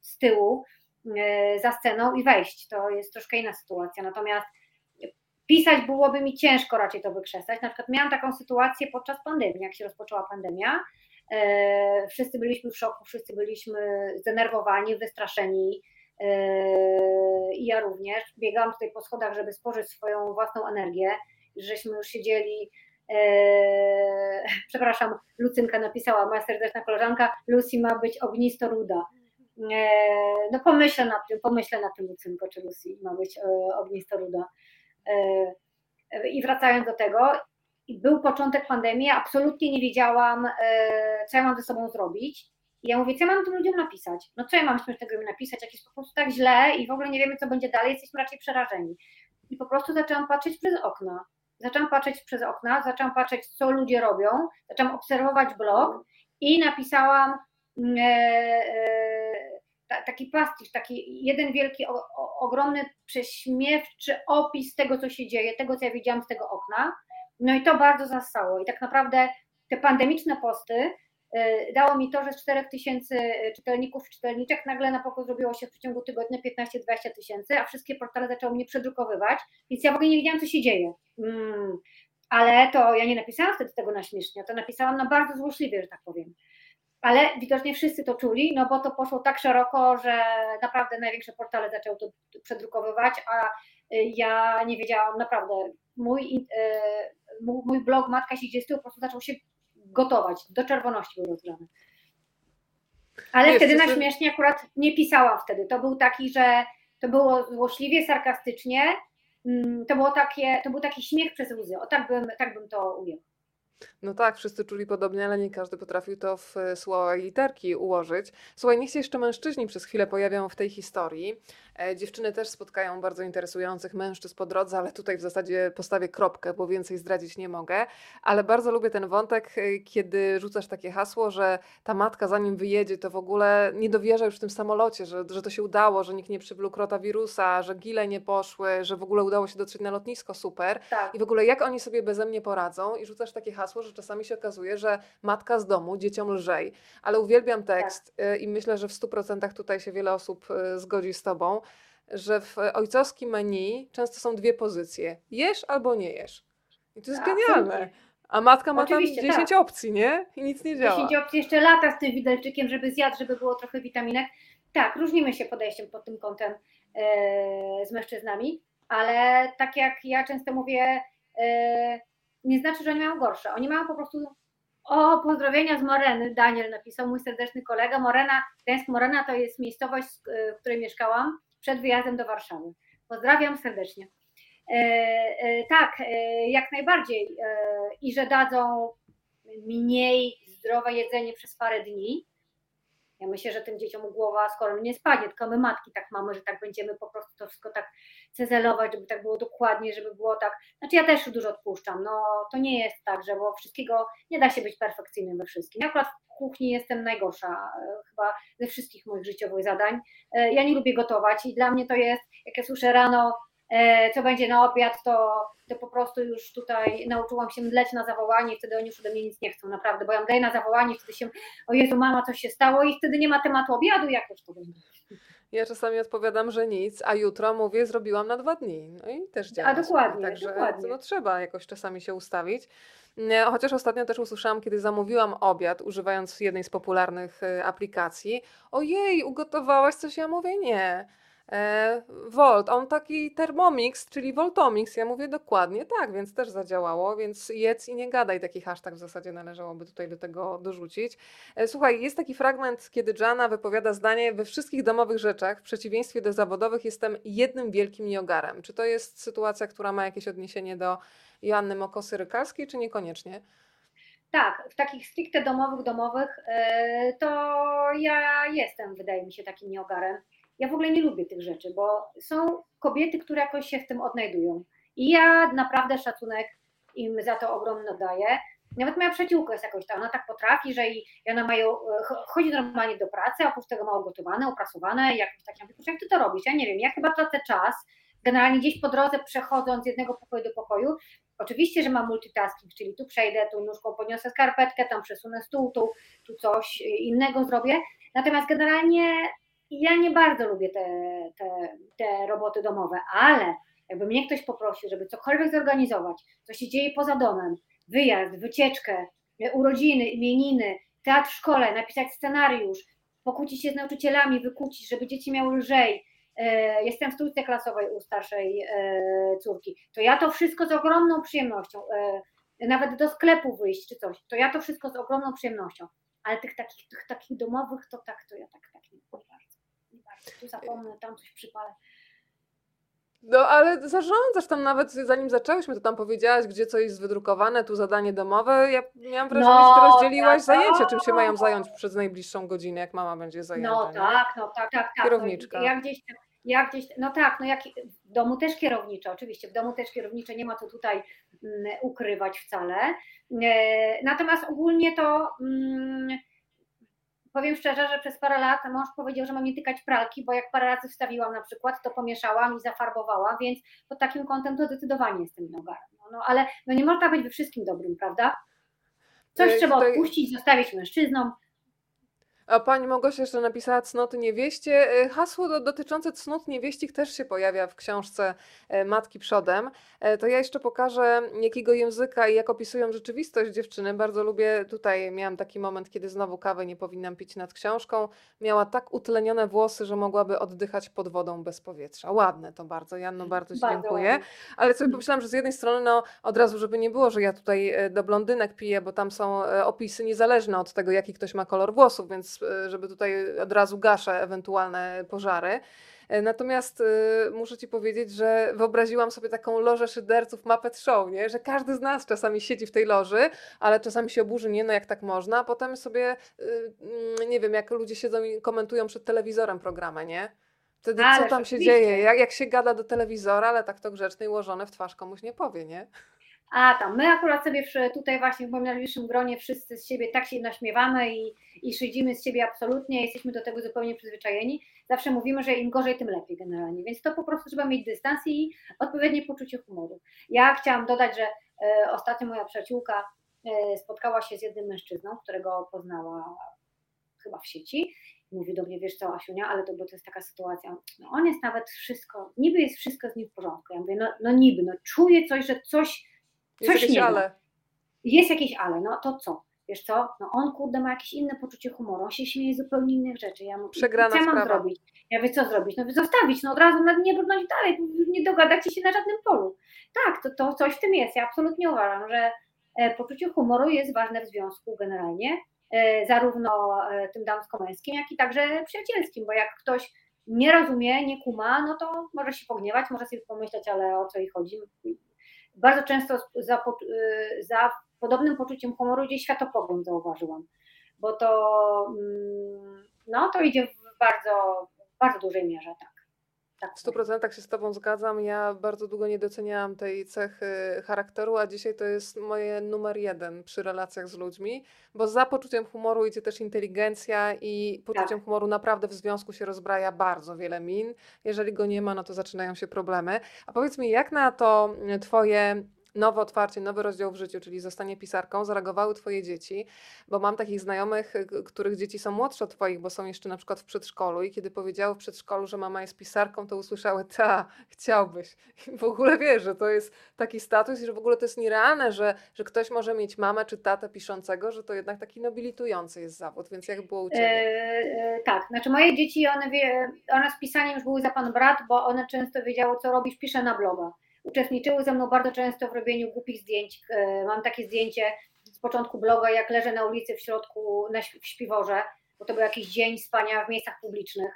z tyłu za sceną i wejść. To jest troszkę inna sytuacja. Natomiast pisać byłoby mi ciężko raczej to wykrzesać. Na przykład miałam taką sytuację podczas pandemii, jak się rozpoczęła pandemia. E, wszyscy byliśmy w szoku, wszyscy byliśmy zdenerwowani, wystraszeni. E, I ja również. Biegałam tutaj po schodach, żeby spożyć swoją własną energię. Żeśmy już siedzieli przepraszam, Lucynka napisała, moja serdeczna koleżanka, Lucy ma być ognisto ruda. E, no pomyślę nad tym, pomyślę nad tym Lucynko, czy Lucy ma być e, ognista ruda. E, I wracając do tego, był początek pandemii, absolutnie nie wiedziałam, co ja mam ze sobą zrobić. I ja mówię, co ja mam tym ludziom napisać? No co ja mam śmiesznego im napisać, jak jest po prostu tak źle i w ogóle nie wiemy, co będzie dalej, jesteśmy raczej przerażeni. I po prostu zaczęłam patrzeć przez okna. Zaczęłam patrzeć przez okna, zaczęłam patrzeć, co ludzie robią, zaczęłam obserwować blog i napisałam taki pastisz, taki jeden wielki, o, o, ogromny, prześmiewczy opis tego, co się dzieje, tego, co ja widziałam z tego okna. No i to bardzo zastało. I tak naprawdę te pandemiczne posty y, dało mi to, że z 4 tysięcy czytelników, czytelniczek nagle na pokój zrobiło się w przeciągu tygodnia 15-20 tysięcy, a wszystkie portale zaczęły mnie przedrukowywać, więc ja w ogóle nie wiedziałam, co się dzieje. Mm. Ale to ja nie napisałam wtedy tego na śmiesznie, to napisałam na bardzo złośliwie, że tak powiem ale widocznie wszyscy to czuli, no bo to poszło tak szeroko, że naprawdę największe portale zaczęły to przedrukowywać, a y, ja nie wiedziałam, naprawdę, mój, y, mój blog Matka się po prostu zaczął się gotować, do czerwoności był rozgrany. Ale Wiesz, wtedy na śmiesznie akurat nie pisałam wtedy, to był taki, że to było złośliwie, sarkastycznie, mm, to było takie, to był taki śmiech przez łzy, o tak bym, tak bym to ujęła. No tak, wszyscy czuli podobnie, ale nie każdy potrafił to w e, słowa i literki ułożyć. Słuchaj, niech się jeszcze mężczyźni przez chwilę pojawią w tej historii. E, dziewczyny też spotkają bardzo interesujących mężczyzn po drodze, ale tutaj w zasadzie postawię kropkę, bo więcej zdradzić nie mogę. Ale bardzo lubię ten wątek, e, kiedy rzucasz takie hasło, że ta matka zanim wyjedzie, to w ogóle nie dowierza już w tym samolocie, że, że to się udało, że nikt nie przywlókł wirusa, że gile nie poszły, że w ogóle udało się dotrzeć na lotnisko, super. Tak. I w ogóle jak oni sobie beze mnie poradzą i rzucasz takie hasło, że czasami się okazuje, że matka z domu dzieciom lżej. Ale uwielbiam tekst tak. i myślę, że w 100% tutaj się wiele osób e, zgodzi z tobą że w ojcowskim menu często są dwie pozycje. Jesz albo nie jesz. I to jest tak, genialne. A matka ma Oczywiście, tam 10 tak. opcji, nie? I nic nie działa. 10 opcji, jeszcze lata z tym widelczykiem, żeby zjadł, żeby było trochę witaminek. Tak, różnimy się podejściem pod tym kątem e, z mężczyznami, ale tak jak ja często mówię, nie znaczy, że oni mają gorsze. Oni mają po prostu o, pozdrowienia z Moreny, Daniel napisał, mój serdeczny kolega. Morena, Gdańsk Morena to jest miejscowość, w której mieszkałam przed wyjazdem do Warszawy. Pozdrawiam serdecznie. E, e, tak, e, jak najbardziej. I że dadzą mniej zdrowe jedzenie przez parę dni. Ja myślę, że tym dzieciom głowa skoro nie spadnie, tylko my matki tak mamy, że tak będziemy po prostu to wszystko tak cezelować, żeby tak było dokładnie, żeby było tak. Znaczy ja też dużo odpuszczam. No to nie jest tak, że bo wszystkiego nie da się być perfekcyjnym we wszystkim. Ja akurat kuchni jestem najgorsza e, chyba ze wszystkich moich życiowych zadań. E, ja nie lubię gotować i dla mnie to jest, jak ja słyszę rano, e, co będzie na obiad, to, to po prostu już tutaj nauczyłam się mdleć na zawołanie i wtedy oni już ode mnie nic nie chcą, naprawdę, bo ja mdleję na zawołanie wtedy się, o Jezu, mama, coś się stało i wtedy nie ma tematu obiadu, jak już to będzie. Ja czasami odpowiadam, że nic, a jutro mówię, zrobiłam na dwa dni. No i też działa. A dokładnie, Także dokładnie. No, trzeba jakoś czasami się ustawić. Chociaż ostatnio też usłyszałam, kiedy zamówiłam obiad, używając jednej z popularnych y, aplikacji, ojej, ugotowałaś coś? Ja mówię, nie. E, Volt, on taki Thermomix, czyli Voltomix. Ja mówię dokładnie tak, więc też zadziałało, więc jedz i nie gadaj. Taki hashtag w zasadzie należałoby tutaj do tego dorzucić. E, Słuchaj, jest taki fragment, kiedy Jana wypowiada zdanie: We wszystkich domowych rzeczach, w przeciwieństwie do zawodowych, jestem jednym wielkim niogarem. Czy to jest sytuacja, która ma jakieś odniesienie do Joanny Mokosy-Rykalskiej, czy niekoniecznie? Tak, w takich stricte domowych, domowych, e, to ja jestem, wydaje mi się, takim nieogarem. Ja w ogóle nie lubię tych rzeczy, bo są kobiety, które jakoś się w tym odnajdują. I ja naprawdę szacunek im za to ogromny daję. Nawet moja przyjaciółka jest jakoś tam, ona tak potrafi, że i ona mają, e, ch- chodzi normalnie do pracy, a oprócz tego ma ugotowane, uprasowane, jakoś tak. Ja mówię, "Kurczę, jak ty to robisz? Ja nie wiem, ja chyba tracę czas, generalnie gdzieś po drodze przechodząc z jednego pokoju do pokoju. Oczywiście, że mam multitasking, czyli tu przejdę, tu nóżką podniosę skarpetkę, tam przesunę stół, tu, tu coś innego zrobię. Natomiast generalnie ja nie bardzo lubię te, te, te roboty domowe, ale jakby mnie ktoś poprosił, żeby cokolwiek zorganizować, co się dzieje poza domem, wyjazd, wycieczkę, urodziny, imieniny, teatr w szkole, napisać scenariusz, pokłócić się z nauczycielami, wykłócić, żeby dzieci miały lżej, e, jestem w stójce klasowej u starszej e, córki, to ja to wszystko z ogromną przyjemnością, e, nawet do sklepu wyjść czy coś, to ja to wszystko z ogromną przyjemnością, ale tych takich, tych takich domowych to tak, to ja tak, tak nie bardzo, tu zapomnę, tam coś przypalę. No, ale zarządzasz tam nawet, zanim zaczęłyśmy, to tam powiedziałaś, gdzie co jest wydrukowane, tu zadanie domowe. Ja miałam wrażenie, No, że ty rozdzieliłaś tak, zajęcia, czym się mają zająć przez najbliższą godzinę, jak mama będzie zajęta. No nie? tak, no tak, tak, tak. Kierowniczka. No, ja gdzieś, ja gdzieś, no tak, no jak w domu też kierownicze, oczywiście, w domu też kierownicze, nie ma co tutaj mm, ukrywać wcale. E, Natomiast ogólnie to mm, powiem szczerze, że przez parę lat mąż powiedział, że mam nie tykać pralki, bo jak parę razy wstawiłam na przykład, to pomieszałam i zafarbowałam, więc pod takim kątem to zdecydowanie jestem nogarem. No, no ale no nie można być we wszystkim dobrym, prawda? Coś E, trzeba odpuścić, zostawić mężczyznom. A pani Małgosia jeszcze napisała cnoty niewieście. E, Hasło do, dotyczące cnót niewieścich też się pojawia w książce e, Matki Przodem. E, To ja jeszcze pokażę, jakiego języka i jak opisują rzeczywistość dziewczyny. Bardzo lubię, tutaj miałam taki moment, kiedy znowu kawę nie powinnam pić nad książką. Miała tak utlenione włosy, że mogłaby oddychać pod wodą bez powietrza. Ładne to bardzo, Janno, bardzo Ci Bardzo dziękuję. ładnie. Ale sobie pomyślałam, że z jednej strony, no od razu, żeby nie było, że ja tutaj do blondynek piję, bo tam są opisy niezależne od tego, jaki ktoś ma kolor włosów, więc żeby tutaj od razu gaszę ewentualne pożary. E, Natomiast e, muszę Ci powiedzieć, że wyobraziłam sobie taką lożę szyderców Muppet Show, nie? że każdy z nas czasami siedzi w tej loży, ale czasami się oburzy, nie no jak tak można, a potem sobie, e, mm, nie wiem, jak ludzie siedzą i komentują przed telewizorem programy, nie? Wtedy co Ależ tam się dzieje? Jak, jak się gada do telewizora, ale tak to grzeczne i ułożone w twarz komuś nie powie, nie? A tam, my akurat sobie tutaj właśnie w moim najbliższym gronie wszyscy z siebie tak się naśmiewamy i, i szydzimy z siebie absolutnie, jesteśmy do tego zupełnie przyzwyczajeni. Zawsze mówimy, że im gorzej, tym lepiej generalnie, więc to po prostu trzeba mieć dystans i odpowiednie poczucie humoru. Ja chciałam dodać, że e, ostatnio moja przyjaciółka e, spotkała się z jednym mężczyzną, którego poznała chyba w sieci. Mówi do mnie, wiesz co, Asiunia, ale to, bo to jest taka sytuacja, no on jest nawet wszystko, niby jest wszystko z nim w porządku. Ja mówię, no, no niby, no czuję coś, że coś Jest Coś jakieś nie ma. ale. jest jakieś ale, no to co? Wiesz co? No on kurde ma jakieś inne poczucie humoru, on się śmieje z zupełnie innych rzeczy. Ja mówię, Przegrana co ja mam sprawa. zrobić? Ja wiem, co zrobić? No zostawić, no od razu nie brnąć dalej, nie dogadacie się na żadnym polu. Tak, to, to coś w tym jest. Ja absolutnie uważam, że e, poczucie humoru jest ważne w związku generalnie, e, zarówno e, tym damsko-męskim, jak i także przyjacielskim, bo jak ktoś nie rozumie, nie kuma, no to może się pogniewać, może sobie pomyśleć, ale o co jej chodzi. Bardzo często za, y, za podobnym poczuciem humoru idzie światopogląd, zauważyłam, bo to, mm, no, to idzie w bardzo, w bardzo dużej mierze, tak. Tak W 100% się z Tobą zgadzam. Ja bardzo długo nie doceniałam tej cechy charakteru, a dzisiaj to jest moje numer jeden przy relacjach z ludźmi, bo za poczuciem humoru idzie też inteligencja i poczuciem humoru naprawdę w związku się rozbraja bardzo wiele min. Jeżeli go nie ma, no to zaczynają się problemy. A powiedz mi, jak na to Twoje nowe otwarcie, nowy rozdział w życiu, czyli zostanie pisarką, zareagowały twoje dzieci? Bo mam takich znajomych, y, których dzieci są młodsze od twoich, bo są jeszcze na przykład w przedszkolu i kiedy powiedziały w przedszkolu, że mama jest pisarką, to usłyszały, ta, chciałbyś. I w ogóle wiesz, że to jest taki status i że w ogóle to jest nierealne, że, że ktoś może mieć mamę czy tatę piszącego, że to jednak taki nobilitujący jest zawód, więc jak było u ciebie? E, e, tak, znaczy moje dzieci, one, wie, one z pisaniem już były za pan brat, bo one często wiedziały, co robisz, piszę na bloga uczestniczyły ze mną bardzo często w robieniu głupich zdjęć. E, mam takie zdjęcie z początku bloga, jak leżę na ulicy w środku na, w śpiworze, bo to był jakiś dzień spania w miejscach publicznych,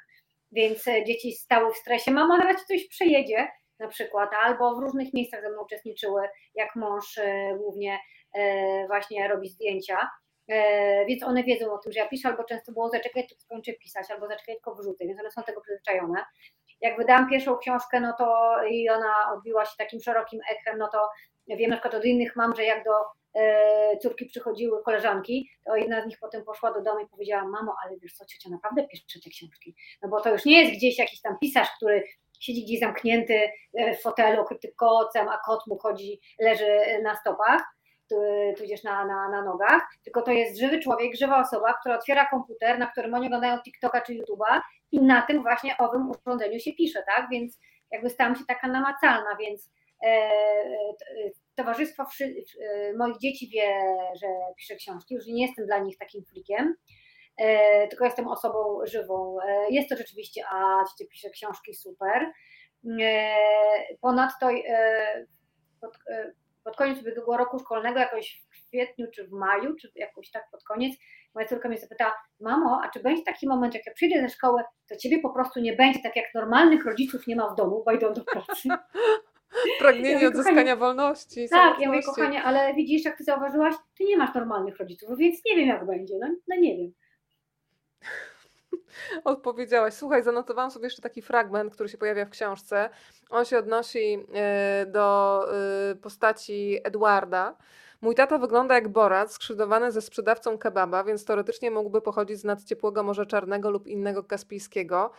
więc e, dzieci stały w stresie. Mama nawet coś przejedzie na przykład, albo w różnych miejscach ze mną uczestniczyły, jak mąż e, głównie właśnie robi zdjęcia. Więc one wiedzą o tym, że ja piszę, albo często było zaczekaj, to skończę pisać, albo zaczekaj, tylko wrzucę, więc one są tego przyzwyczajone jak wydałam pierwszą książkę, no to i ona odbiła się takim szerokim echem, no to wiem na przykład od innych mam, że jak do e, córki przychodziły koleżanki, to jedna z nich potem poszła do domu i powiedziała, mamo, ale wiesz co, ciocia naprawdę pisze te książki, no bo to już nie jest gdzieś jakiś tam pisarz, który siedzi gdzieś zamknięty e, w fotelu, kryty kocem, a kot mu chodzi, leży na stopach, tudzież na, na, na nogach, tylko to jest żywy człowiek, żywa osoba, która otwiera komputer, na którym oni oglądają TikToka czy YouTube'a i na tym właśnie owym urządzeniu się pisze, tak? Więc jakby stałam się taka namacalna, więc e, e towarzystwo e, moich dzieci wie, że piszę książki, już nie jestem dla nich takim flikiem, tylko jestem osobą żywą. Jest to rzeczywiście, a ci pisze książki, super. Ponadto pod, koniec ubiegłego roku szkolnego, jakoś w kwietniu czy w maju, czy jakoś tak pod koniec, moja córka mnie zapytała, mamo, a czy będzie taki moment, jak ja przyjdę ze szkoły, to ciebie po prostu nie będzie, tak jak normalnych rodziców nie ma w domu, bo idą do pracy. Pragnienie ja odzyskania wolności. Tak, ja mówię, kochanie, ale widzisz, jak ty zauważyłaś, ty nie masz normalnych rodziców, więc nie wiem, jak będzie. No, no nie wiem. Odpowiedziałaś. Słuchaj, zanotowałam sobie jeszcze taki fragment, który się pojawia w książce. On się odnosi e, do e, postaci Edwarda. Mój tata wygląda jak Borat, skrzydowany ze sprzedawcą kebaba, więc teoretycznie mógłby pochodzić z nad ciepłego Morza Czarnego lub innego Kaspijskiego.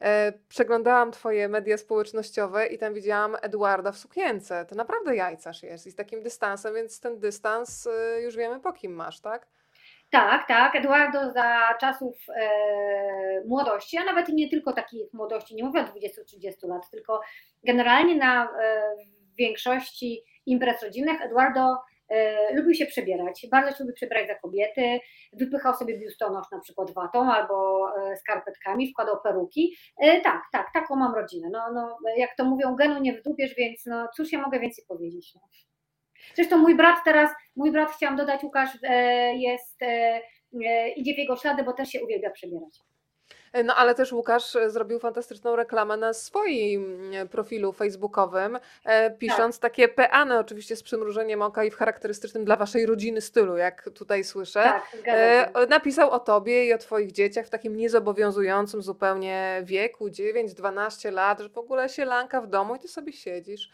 E, przeglądałam twoje media społecznościowe i tam widziałam Edwarda w sukience. To naprawdę jajcarz jest i z takim dystansem, więc ten dystans już wiemy po kim masz, tak? Tak, tak. Eduardo za czasów e, młodości, a nawet nie tylko takich młodości, nie mówię o 20-30 lat, tylko generalnie na e, większości imprez rodzinnych Eduardo e, lubił się przebierać. Bardzo się lubił przebierać za kobiety. Wypychał sobie biustonosz na przykład watą albo e, skarpetkami, wkładał peruki. E, tak, tak, taką mam rodzinę. No, no, jak to mówią, genu nie wdupiesz, więc no, cóż ja mogę więcej powiedzieć. No. Zresztą mój brat teraz, mój brat chciałam dodać, Łukasz, e, jest, e, e, idzie w jego ślady, bo też się uwielbia przebierać. No ale też Łukasz zrobił fantastyczną reklamę na swoim profilu facebookowym, pisząc tak. takie peany oczywiście z przymrużeniem oka i w charakterystycznym dla waszej rodziny stylu, jak tutaj słyszę. Tak, Napisał o tobie i o twoich dzieciach w takim niezobowiązującym zupełnie wieku, 9-12 lat, że w ogóle się lanka w domu i ty sobie siedzisz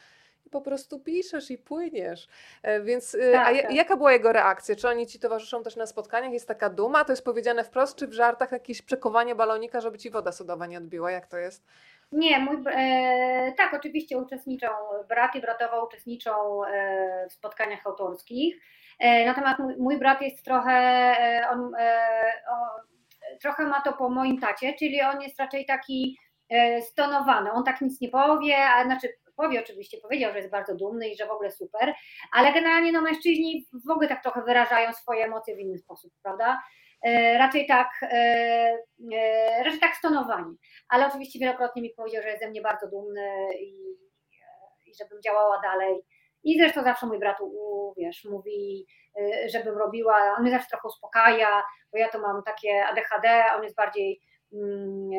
po prostu piszesz i płyniesz. E, więc y, tak, a tak. jaka była jego reakcja? Czy oni ci towarzyszą też na spotkaniach? Jest taka duma? To jest powiedziane wprost, czy w żartach jakieś przekowanie balonika, żeby ci woda sodowa nie odbiła? Jak to jest? Nie, mój, e, tak, oczywiście uczestniczą, brat i bratowa uczestniczą e, w spotkaniach autorskich. E, natomiast mój, mój, brat jest trochę, e, on, e, trochę ma to po moim tacie, czyli on jest raczej taki stonowany. On tak nic nie powie, a znaczy powie oczywiście, powiedział, że jest bardzo dumny i że w ogóle super, ale generalnie no mężczyźni w ogóle tak trochę wyrażają swoje emocje w inny sposób, prawda? E, raczej tak, e, e, raczej tak stonowani, ale oczywiście wielokrotnie mi powiedział, że jest ze mnie bardzo dumny i, i żebym działała dalej. I zresztą zawsze mój brat, wiesz, mówi, żebym robiła, on mnie zawsze trochę uspokaja, bo ja to mam takie ADHD, on jest bardziej mm,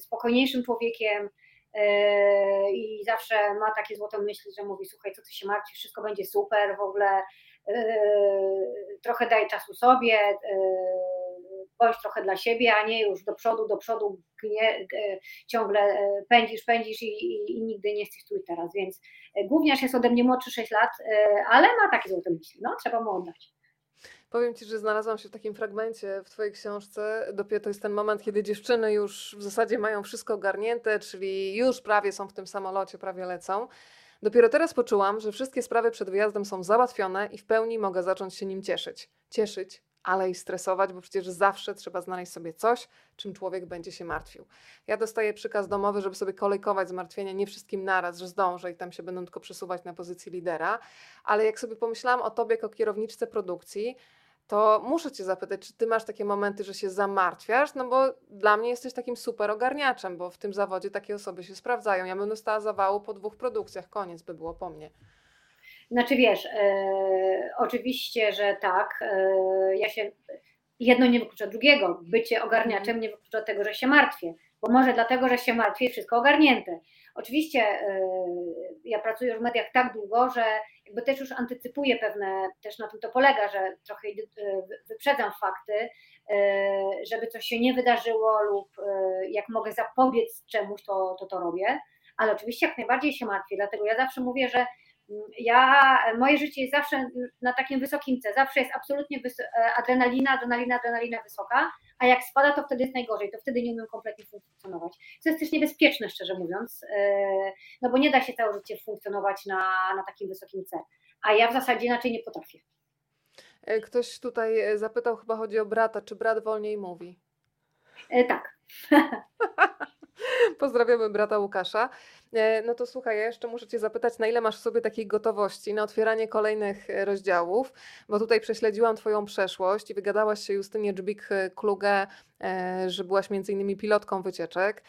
spokojniejszym człowiekiem, i zawsze ma takie złote myśli, że mówi, słuchaj, co ty się martwisz, wszystko będzie super, w ogóle yy, trochę daj czasu sobie, yy, bądź trochę dla siebie, a nie już do przodu, do przodu gnie, ciągle pędzisz, pędzisz i, i, i, nigdy nie jesteś tu i teraz, więc gówniarz jest ode mnie młodszy 6 lat, ale ma takie złote myśli, no trzeba mu oddać. Powiem Ci, że znalazłam się w takim fragmencie w Twojej książce. Dopiero to jest ten moment, kiedy dziewczyny już w zasadzie mają wszystko ogarnięte, czyli już prawie są w tym samolocie, prawie lecą. Dopiero teraz poczułam, że wszystkie sprawy przed wyjazdem są załatwione i w pełni mogę zacząć się nim cieszyć. Cieszyć, ale i stresować, bo przecież zawsze trzeba znaleźć sobie coś, czym człowiek będzie się martwił. Ja dostaję przykaz domowy, żeby sobie kolejkować zmartwienia nie wszystkim naraz, że zdążę i tam się będą tylko przesuwać na pozycji lidera, ale jak sobie pomyślałam o tobie jako kierowniczce produkcji, to muszę Cię zapytać, czy Ty masz takie momenty, że się zamartwiasz? No bo dla mnie jesteś takim super ogarniaczem, bo w tym zawodzie takie osoby się sprawdzają. Ja bym dostała zawału po dwóch produkcjach, koniec by było po mnie. Znaczy wiesz, e, oczywiście, że tak. E, ja się jedno nie wyklucza drugiego. Bycie ogarniaczem nie wyklucza tego, że się martwię, bo może dlatego, że się martwię, wszystko ogarnięte. Oczywiście e, ja pracuję już w mediach tak długo, że jakby też już antycypuję pewne, też na tym to polega, że trochę wyprzedzam fakty, żeby coś się nie wydarzyło lub jak mogę zapobiec czemuś, to to, to robię. Ale oczywiście jak najbardziej się martwię, dlatego ja zawsze mówię, że ja, moje życie jest zawsze na takim wysokim C, zawsze jest absolutnie adrenalina, adrenalina, adrenalina wysoka, a jak spada, to wtedy jest najgorzej, to wtedy nie umiem kompletnie funkcjonować. Co jest też niebezpieczne, szczerze mówiąc, e, no bo nie da się całe życie funkcjonować na, na takim wysokim C, a ja w zasadzie inaczej nie potrafię. E, ktoś tutaj e, zapytał, chyba chodzi o brata, czy brat wolniej mówi? tak. Pozdrawiamy brata Łukasza. E, no to słuchaj, ja jeszcze muszę Cię zapytać, na ile masz w sobie takiej gotowości na otwieranie kolejnych e, rozdziałów, bo tutaj prześledziłam Twoją przeszłość i wygadałaś się Justynie Dżbik-Kluge, e, że byłaś między innymi pilotką wycieczek.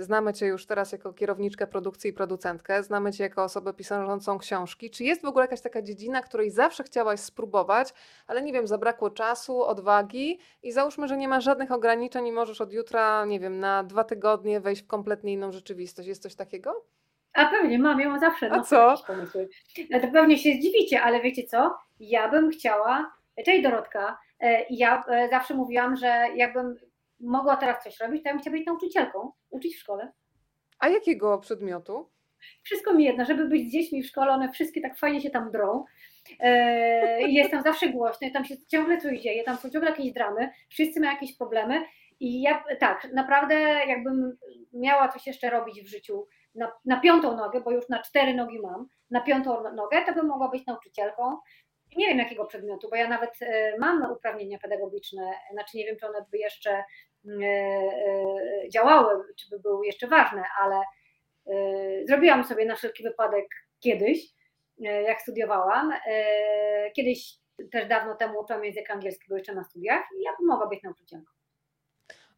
Znamy Cię już teraz jako kierowniczkę produkcji i producentkę, znamy Cię jako osobę piszącą książki. Czy jest w ogóle jakaś taka dziedzina, której zawsze chciałaś spróbować, ale nie wiem, zabrakło czasu, odwagi i załóżmy, że nie ma żadnych ograniczeń i możesz od jutra, nie wiem, na dwa tygodnie wejść w kompletnie inną rzeczywistość. Jest coś takiego? A pewnie mam, mam zawsze. A no, co? No to pewnie się zdziwicie, ale wiecie co? Ja bym chciała, cześć Dorotka, e, ja e, zawsze mówiłam, że jakbym mogła teraz coś robić, to ja bym chciała być nauczycielką, uczyć w szkole. A jakiego przedmiotu? Wszystko mi jedno, żeby być z dziećmi w szkole, one wszystkie tak fajnie się tam drą. E, jest tam zawsze głośno, tam się ciągle coś dzieje, tam są ciągle jakieś dramy, wszyscy mają jakieś problemy i ja tak, naprawdę jakbym miała coś jeszcze robić w życiu, na, na piątą nogę, bo już na cztery nogi mam, na piątą nogę, to bym mogła być nauczycielką. Nie wiem jakiego przedmiotu, bo ja nawet e, mam uprawnienia pedagogiczne, znaczy nie wiem, czy one by jeszcze e, e, działały, czy by były jeszcze ważne, ale zrobiłam sobie na wszelki wypadek kiedyś, jak studiowałam. Kiedyś też dawno temu uczyłam języka angielskiego jeszcze na studiach i ja bym mogła być nauczycielką.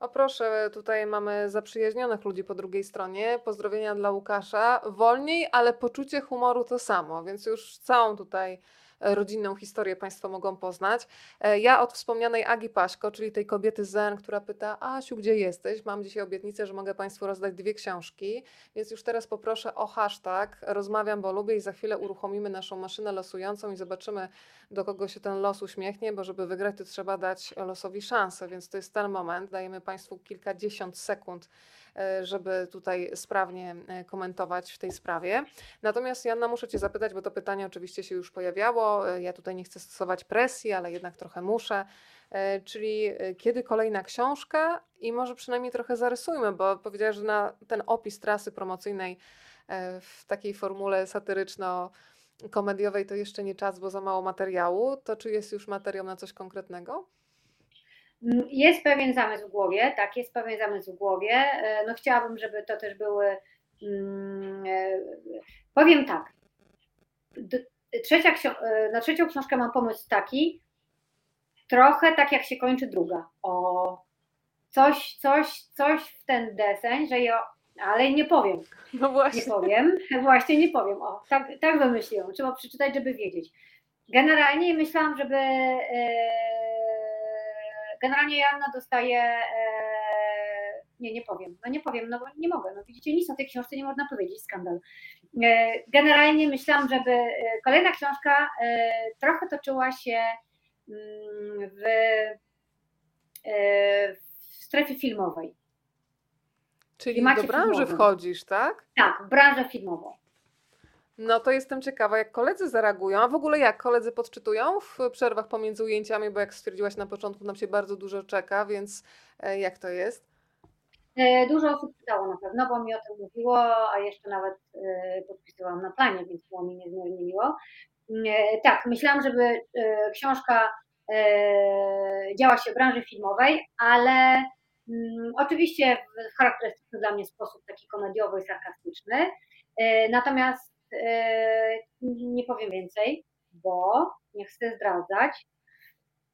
O proszę, tutaj mamy zaprzyjaźnionych ludzi po drugiej stronie. Pozdrowienia dla Łukasza. Wolniej, ale poczucie humoru to samo, więc już całą tutaj rodzinną historię Państwo mogą poznać. E, ja od wspomnianej Agi Paśko, czyli tej kobiety Zen, która pyta, Asiu, gdzie jesteś? Mam dzisiaj obietnicę, że mogę Państwu rozdać dwie książki, więc już teraz poproszę o hashtag rozmawiam, bo lubię i za chwilę uruchomimy naszą maszynę losującą i zobaczymy, do kogo się ten los uśmiechnie, bo żeby wygrać, to trzeba dać losowi szansę, więc to jest ten moment. Dajemy Państwu kilkadziesiąt sekund żeby tutaj sprawnie e, komentować w tej sprawie. Natomiast Janna, muszę Cię zapytać, bo to pytanie oczywiście się już pojawiało. E, ja tutaj nie chcę stosować presji, ale jednak trochę muszę. Czyli kiedy kolejna książka i może przynajmniej trochę zarysujmy, bo powiedziałeś, że na ten opis trasy promocyjnej w takiej formule satyryczno-komediowej to jeszcze nie czas, bo za mało materiału. To czy jest już materiał na coś konkretnego? Mm, jest pewien zamysł w głowie, tak, jest pewien zamysł w głowie. E, no chciałabym, żeby to też były. Hmm, powiem tak. Trzecia, e, na trzecią książkę mam pomysł taki, trochę tak jak się kończy druga. O coś, coś, coś w ten deseń, że ja, ale nie powiem. No właśnie. Nie powiem, właśnie nie powiem. O, tak, tak wymyśliłam. Trzeba przeczytać, żeby wiedzieć. Generalnie myślałam, żeby. Generalnie Joanna dostaje, e, nie, nie powiem, no nie powiem, no nie mogę, no widzicie, nic o tej książce nie można powiedzieć, skandal. E, generalnie myślałam, żeby e, kolejna książka trochę toczyła się mm, w, w strefie filmowej. Czyli do branży wchodzisz, tak? Tak, w branżę filmową. No to jestem ciekawa, jak koledzy zareagują, a w ogóle jak koledzy podczytują w przerwach pomiędzy ujęciami, bo jak stwierdziłaś na początku, nam się bardzo dużo czeka, więc e, jak to jest? E, dużo osób czytało na pewno, bo mi o tym mówiło, a jeszcze nawet e, podpisywałam na planie, więc było mi niezmiernie miło. E, tak, myślałam, żeby książka działa się w branży filmowej, ale mm, oczywiście w charakterystyczny dla mnie sposób taki komediowy i sarkastyczny. Natomiast nie powiem więcej, bo nie chcę zdradzać.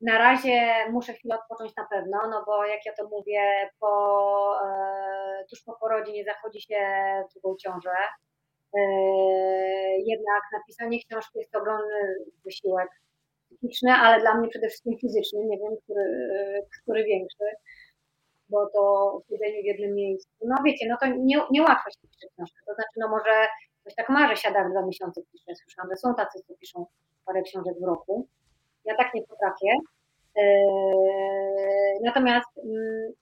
Na razie muszę chwilę odpocząć na pewno, no bo jak ja to mówię, po, e, tuż po porodzie nie zachodzi się drugą ciążę. E, jednak napisanie książki jest ogromny wysiłek psychiczny, ale dla mnie przede wszystkim fizyczny. Nie wiem, który, który większy, bo to siedzenie w jednym miejscu. No wiecie, no to nie, niełatwo się pisze książkę. To znaczy, no może tak marzy, siada w dwa miesiące pisze. Słyszałam, że są tacy, co piszą parę książek w roku. Ja tak nie potrafię. E, natomiast mm,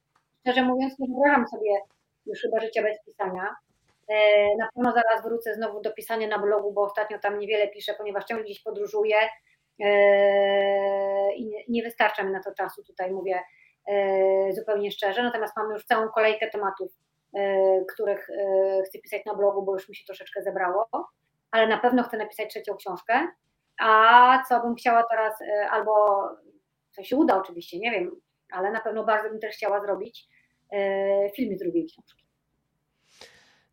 szczerze mówiąc, nie wyobrażam sobie już chyba życia bez pisania. E, na pewno zaraz wrócę znowu do pisania na blogu, bo ostatnio tam niewiele piszę, ponieważ ciągle gdzieś podróżuję e, i nie wystarcza mi na to czasu, tutaj mówię zupełnie szczerze. Natomiast mam już całą kolejkę tematów, których chcę pisać na blogu, bo już mi się troszeczkę zebrało, ale na pewno chcę napisać trzecią książkę. A co bym chciała teraz, e, albo co się uda oczywiście, nie wiem, ale na pewno bardzo bym też chciała zrobić e, film z drugiej książki.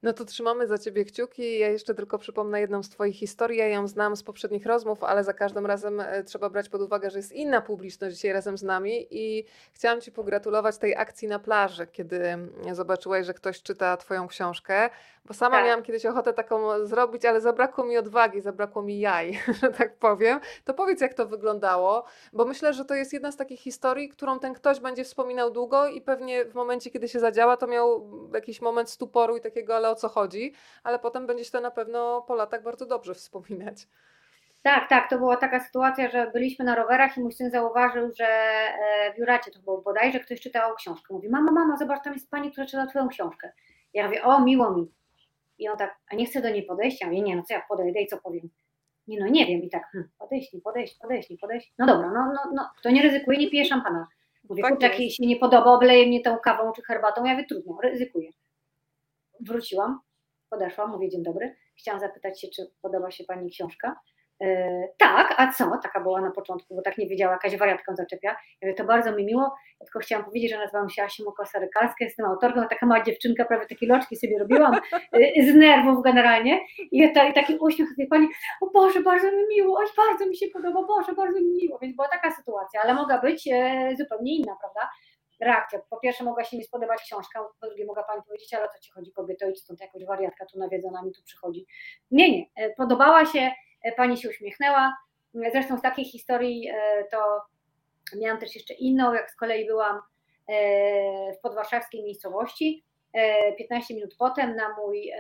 No to trzymamy za ciebie kciuki. Ja jeszcze tylko przypomnę jedną z twoich historii. Ja ją znam z poprzednich rozmów, ale za każdym razem e, trzeba brać pod uwagę, że jest inna publiczność dzisiaj razem z nami i chciałam ci pogratulować tej akcji na plaży, kiedy mm, zobaczyłaś, że ktoś czyta twoją książkę, bo sama tak. miałam kiedyś ochotę taką zrobić, ale zabrakło mi odwagi, zabrakło mi jaj, że tak powiem. To powiedz, jak to wyglądało, bo myślę, że to jest jedna z takich historii, którą ten ktoś będzie wspominał długo i pewnie w momencie, kiedy się zadziała, to miał jakiś moment stuporu i takiego, ale o co chodzi, ale potem będzie się to na pewno po latach bardzo dobrze wspominać. Tak, tak, to była taka sytuacja, że byliśmy na rowerach i mój syn zauważył, że e, w Juracie to było bodajże ktoś czytał książkę. Mówi, mama, mama, zobacz, tam jest pani, która czyta twoją książkę. Ja mówię, o, miło mi. I on tak, a nie chce do niej podejść? Ja mówię, nie, no co ja podejdę i co powiem? Nie, no nie wiem. I tak, hm, podejść, nie podejść, podejść, nie podejść. No dobra, no, no, no, to nie ryzykuje, nie pije szampana. Mówię, tak kurczę, jak się nie podoba, obleje mnie tą kawą czy herbatą. Ja mówię, trudno, ryzykuję wróciłam, podeszłam, mówię dzień dobry, chciałam zapytać się, czy podoba się Pani książka. E, tak, a co? Taka była na początku, bo tak nie wiedziała, jakaś wariatką zaczepia. Ja mówię, to bardzo mi miło, ja tylko chciałam powiedzieć, że nazywam się Asia Mukosa-Rykalska, jestem autorką, taka mała dziewczynka, prawie takie loczki sobie robiłam e, z nerwów generalnie i, ta, i taki uśmiech tej pani, o Boże, bardzo mi miło, oj, bardzo mi się podoba, Boże, bardzo mi miło, więc była taka sytuacja, ale mogła być e, zupełnie inna, prawda? Reakcja. Po pierwsze mogła się mi spodobać książka, po drugie mogła Pani powiedzieć, ale co Ci chodzi kobieto, idź stąd jakoś wariatka tu nawiedzona mi tu przychodzi. Nie, nie, e, podobała się, e, Pani się uśmiechnęła, zresztą z takiej historii e, to miałam też jeszcze inną, jak z kolei byłam w podwarszawskiej miejscowości, 15 minut potem na mój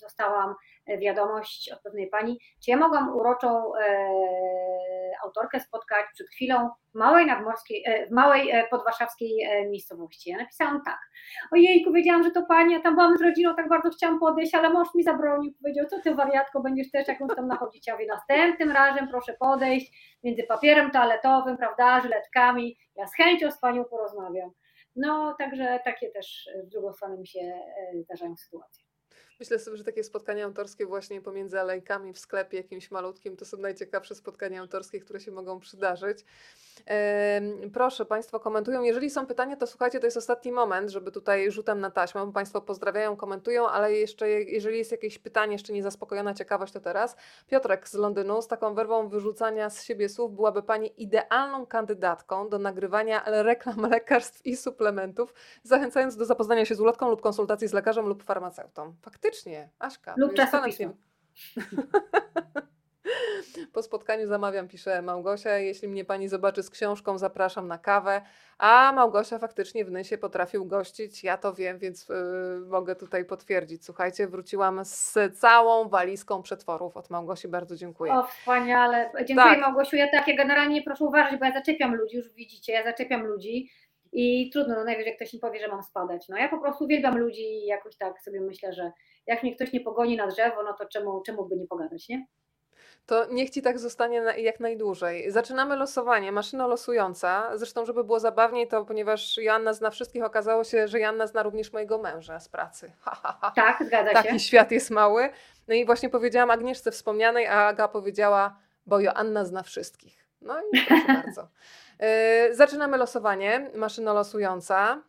dostałam wiadomość od pewnej pani, czy ja mogłam uroczą autorkę spotkać przed chwilą w małej nadmorskiej, e, w małej e, podwarszawskiej e, miejscowości. Ja napisałam tak. Ojejku, wiedziałam, że to pani, ja tam byłam z rodziną, tak bardzo chciałam podejść, ale mąż mi zabronił, powiedział, co ty wariatko, będziesz też jakąś tam nachodzić. Ja mówię, następnym razem proszę podejść między papierem toaletowym, prawda, żyletkami, ja z chęcią z panią porozmawiam. No, także takie też w drugą stronę mi się zdarzają sytuacje. Myślę sobie, że takie spotkania autorskie właśnie pomiędzy alejkami w sklepie jakimś malutkim to są najciekawsze spotkania autorskie, które się mogą przydarzyć. Proszę, Państwo komentują. Jeżeli są pytania, to słuchajcie, to jest ostatni moment, żeby tutaj rzutem na taśmę. Państwo pozdrawiają, komentują, ale jeszcze, jeżeli jest jakieś pytanie, jeszcze niezaspokojona ciekawość, to teraz. Piotrek z Londynu z taką werwą wyrzucania z siebie słów byłaby Pani idealną kandydatką do nagrywania reklam lekarstw i suplementów, zachęcając do zapoznania się z ulotką lub konsultacji z lekarzem lub farmaceutą. Faktycznie, Aśka. Lub czasopismo. Po spotkaniu zamawiam, pisze Małgosia. Jeśli mnie pani zobaczy z książką, zapraszam na kawę. A Małgosia faktycznie w Nysie potrafił gościć. Ja to wiem, więc yy, mogę tutaj potwierdzić. Słuchajcie, wróciłam z całą walizką przetworów od Małgosi. Bardzo dziękuję. O, wspaniale. Dziękuję tak. Małgosiu. Ja takie generalnie proszę uważać, bo ja zaczepiam ludzi, już widzicie, ja zaczepiam ludzi. I trudno, no najwyżej ktoś mi powie, że mam spadać. No ja po prostu uwielbiam ludzi i jakoś tak sobie myślę, że jak mnie ktoś nie pogoni na drzewo, no to czemu, czemu by nie pogadać, nie? To niech ci tak zostanie na, jak najdłużej. Zaczynamy losowanie. Maszyna losująca. Zresztą, żeby było zabawniej, to ponieważ Joanna zna wszystkich, okazało się, że Joanna zna również mojego męża z pracy. Ha, ha, ha. Tak, zgadza Taki się. świat jest mały. No i właśnie powiedziałam Agnieszce wspomnianej, a Aga powiedziała, bo Joanna zna wszystkich. No i proszę bardzo. Yy, zaczynamy losowanie. Maszyna losująca.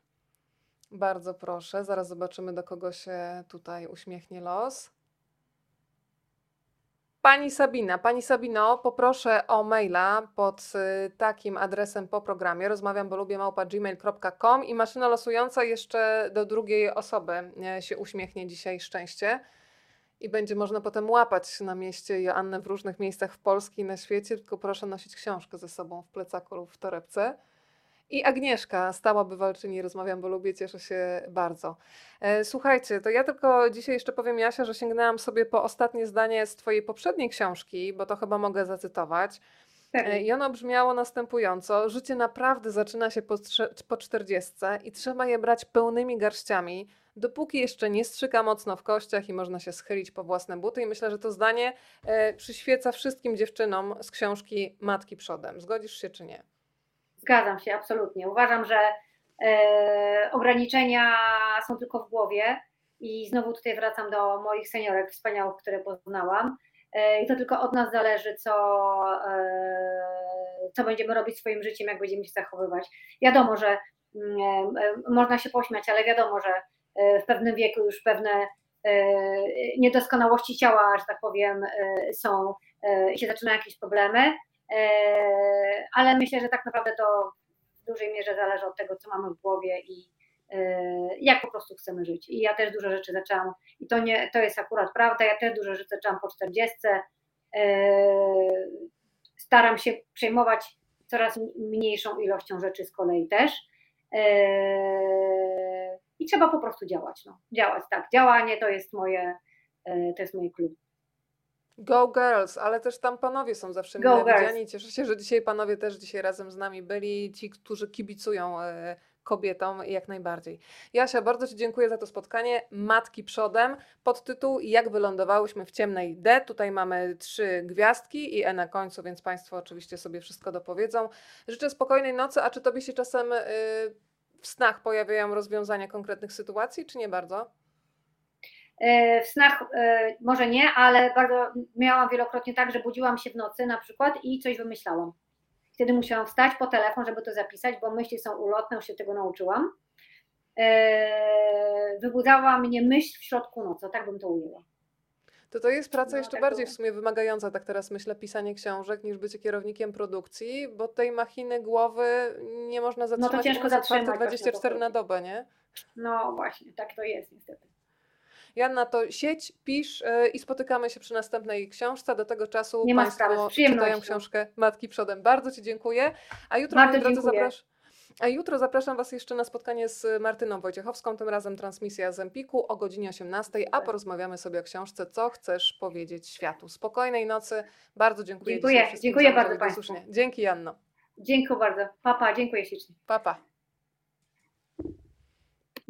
Bardzo proszę. Zaraz zobaczymy, do kogo się tutaj uśmiechnie los. Pani Sabina. Pani Sabino, poproszę o maila pod y, takim adresem po programie. Rozmawiam, bo lubię małpa gmail.com i maszyna losująca jeszcze do drugiej osoby e, się uśmiechnie dzisiaj szczęście. I będzie można potem łapać na mieście Joannę w różnych miejscach w Polsce i na świecie, tylko proszę nosić książkę ze sobą w plecaku lub w torebce. I Agnieszka, stała bywalczyni, rozmawiam, bo lubię, cieszę się bardzo. E, Słuchajcie, to ja tylko dzisiaj jeszcze powiem Jasia, że sięgnęłam sobie po ostatnie zdanie z Twojej poprzedniej książki, bo to chyba mogę zacytować. E. I ono brzmiało następująco: Życie naprawdę zaczyna się po, 40 i trzeba je brać pełnymi garściami, dopóki jeszcze nie strzyka mocno w kościach i można się schylić po własne buty. I myślę, że to zdanie e, przyświeca wszystkim dziewczynom z książki Matki Przodem. Zgodzisz się czy nie? Zgadzam się, absolutnie. Uważam, że e, ograniczenia są tylko w głowie i znowu tutaj wracam do moich seniorek wspaniałych, które poznałam. E, I to tylko od nas zależy, co, e, co będziemy robić swoim życiem, jak będziemy się zachowywać. Wiadomo, że mm, e, można się pośmiać, ale wiadomo, że e, w pewnym wieku już pewne e, niedoskonałości ciała, że tak powiem, e, są e, i się zaczynają jakieś problemy. E, ale myślę, że tak naprawdę to w dużej mierze zależy od tego, co mamy w głowie i e, jak po prostu chcemy żyć. I ja też dużo rzeczy zaczęłam, i to, nie, to jest akurat prawda, ja też dużo rzeczy zaczęłam po 40. E, Staram się przejmować coraz mniejszą ilością rzeczy z kolei też. I trzeba po prostu działać. No. Działać, tak. Działanie to jest moje, to jest moje klub. Go Girls, ale też tam panowie są zawsze Go mile widziani. Cieszę się, że dzisiaj panowie też dzisiaj razem z nami byli, ci, którzy kibicują e, kobietom jak najbardziej. Jasia, bardzo Ci dziękuję za to spotkanie. Matki przodem, podtytuł Jak wylądowałyśmy w ciemnej D. Tutaj mamy trzy gwiazdki i E na końcu, więc Państwo oczywiście sobie wszystko dopowiedzą. Życzę spokojnej nocy, a czy Tobie się czasem y, w snach pojawiają rozwiązania konkretnych sytuacji, czy nie bardzo? E, W snach e, może nie, ale bardzo miałam wielokrotnie tak, że budziłam się w nocy na przykład i coś wymyślałam. Wtedy musiałam wstać po telefon, żeby to zapisać, bo myśli są ulotne, już się tego nauczyłam. E, Wybudzała mnie myśl w środku nocy, tak bym to ujęła. To to jest praca No, jeszcze tak bardziej w sumie wymagająca, tak teraz myślę, pisanie książek, niż bycie kierownikiem produkcji, bo tej machiny głowy nie można zatrzymać. No ciężko jest otwarta zatrzymać, właśnie o to 24 na dobę, nie? No właśnie, tak to jest niestety. Janna, to sieć, pisz yy, i spotykamy się przy następnej książce. Do tego czasu Nie Państwo czytają książkę Matki Przodem. Bardzo Ci dziękuję. A jutro, moi drodzy, zapraszam. A jutro zapraszam Was jeszcze na spotkanie z Martyną Wojciechowską, tym razem transmisja z Empiku o godzinie 18, a porozmawiamy sobie o książce Co chcesz powiedzieć światu. Spokojnej nocy. Bardzo dziękuję. Dziękuję. Dziękuję bardzo Państwu. Dzięki Janno. Dziękuję bardzo. Papa, dziękuję ślicznie. Pa, pa.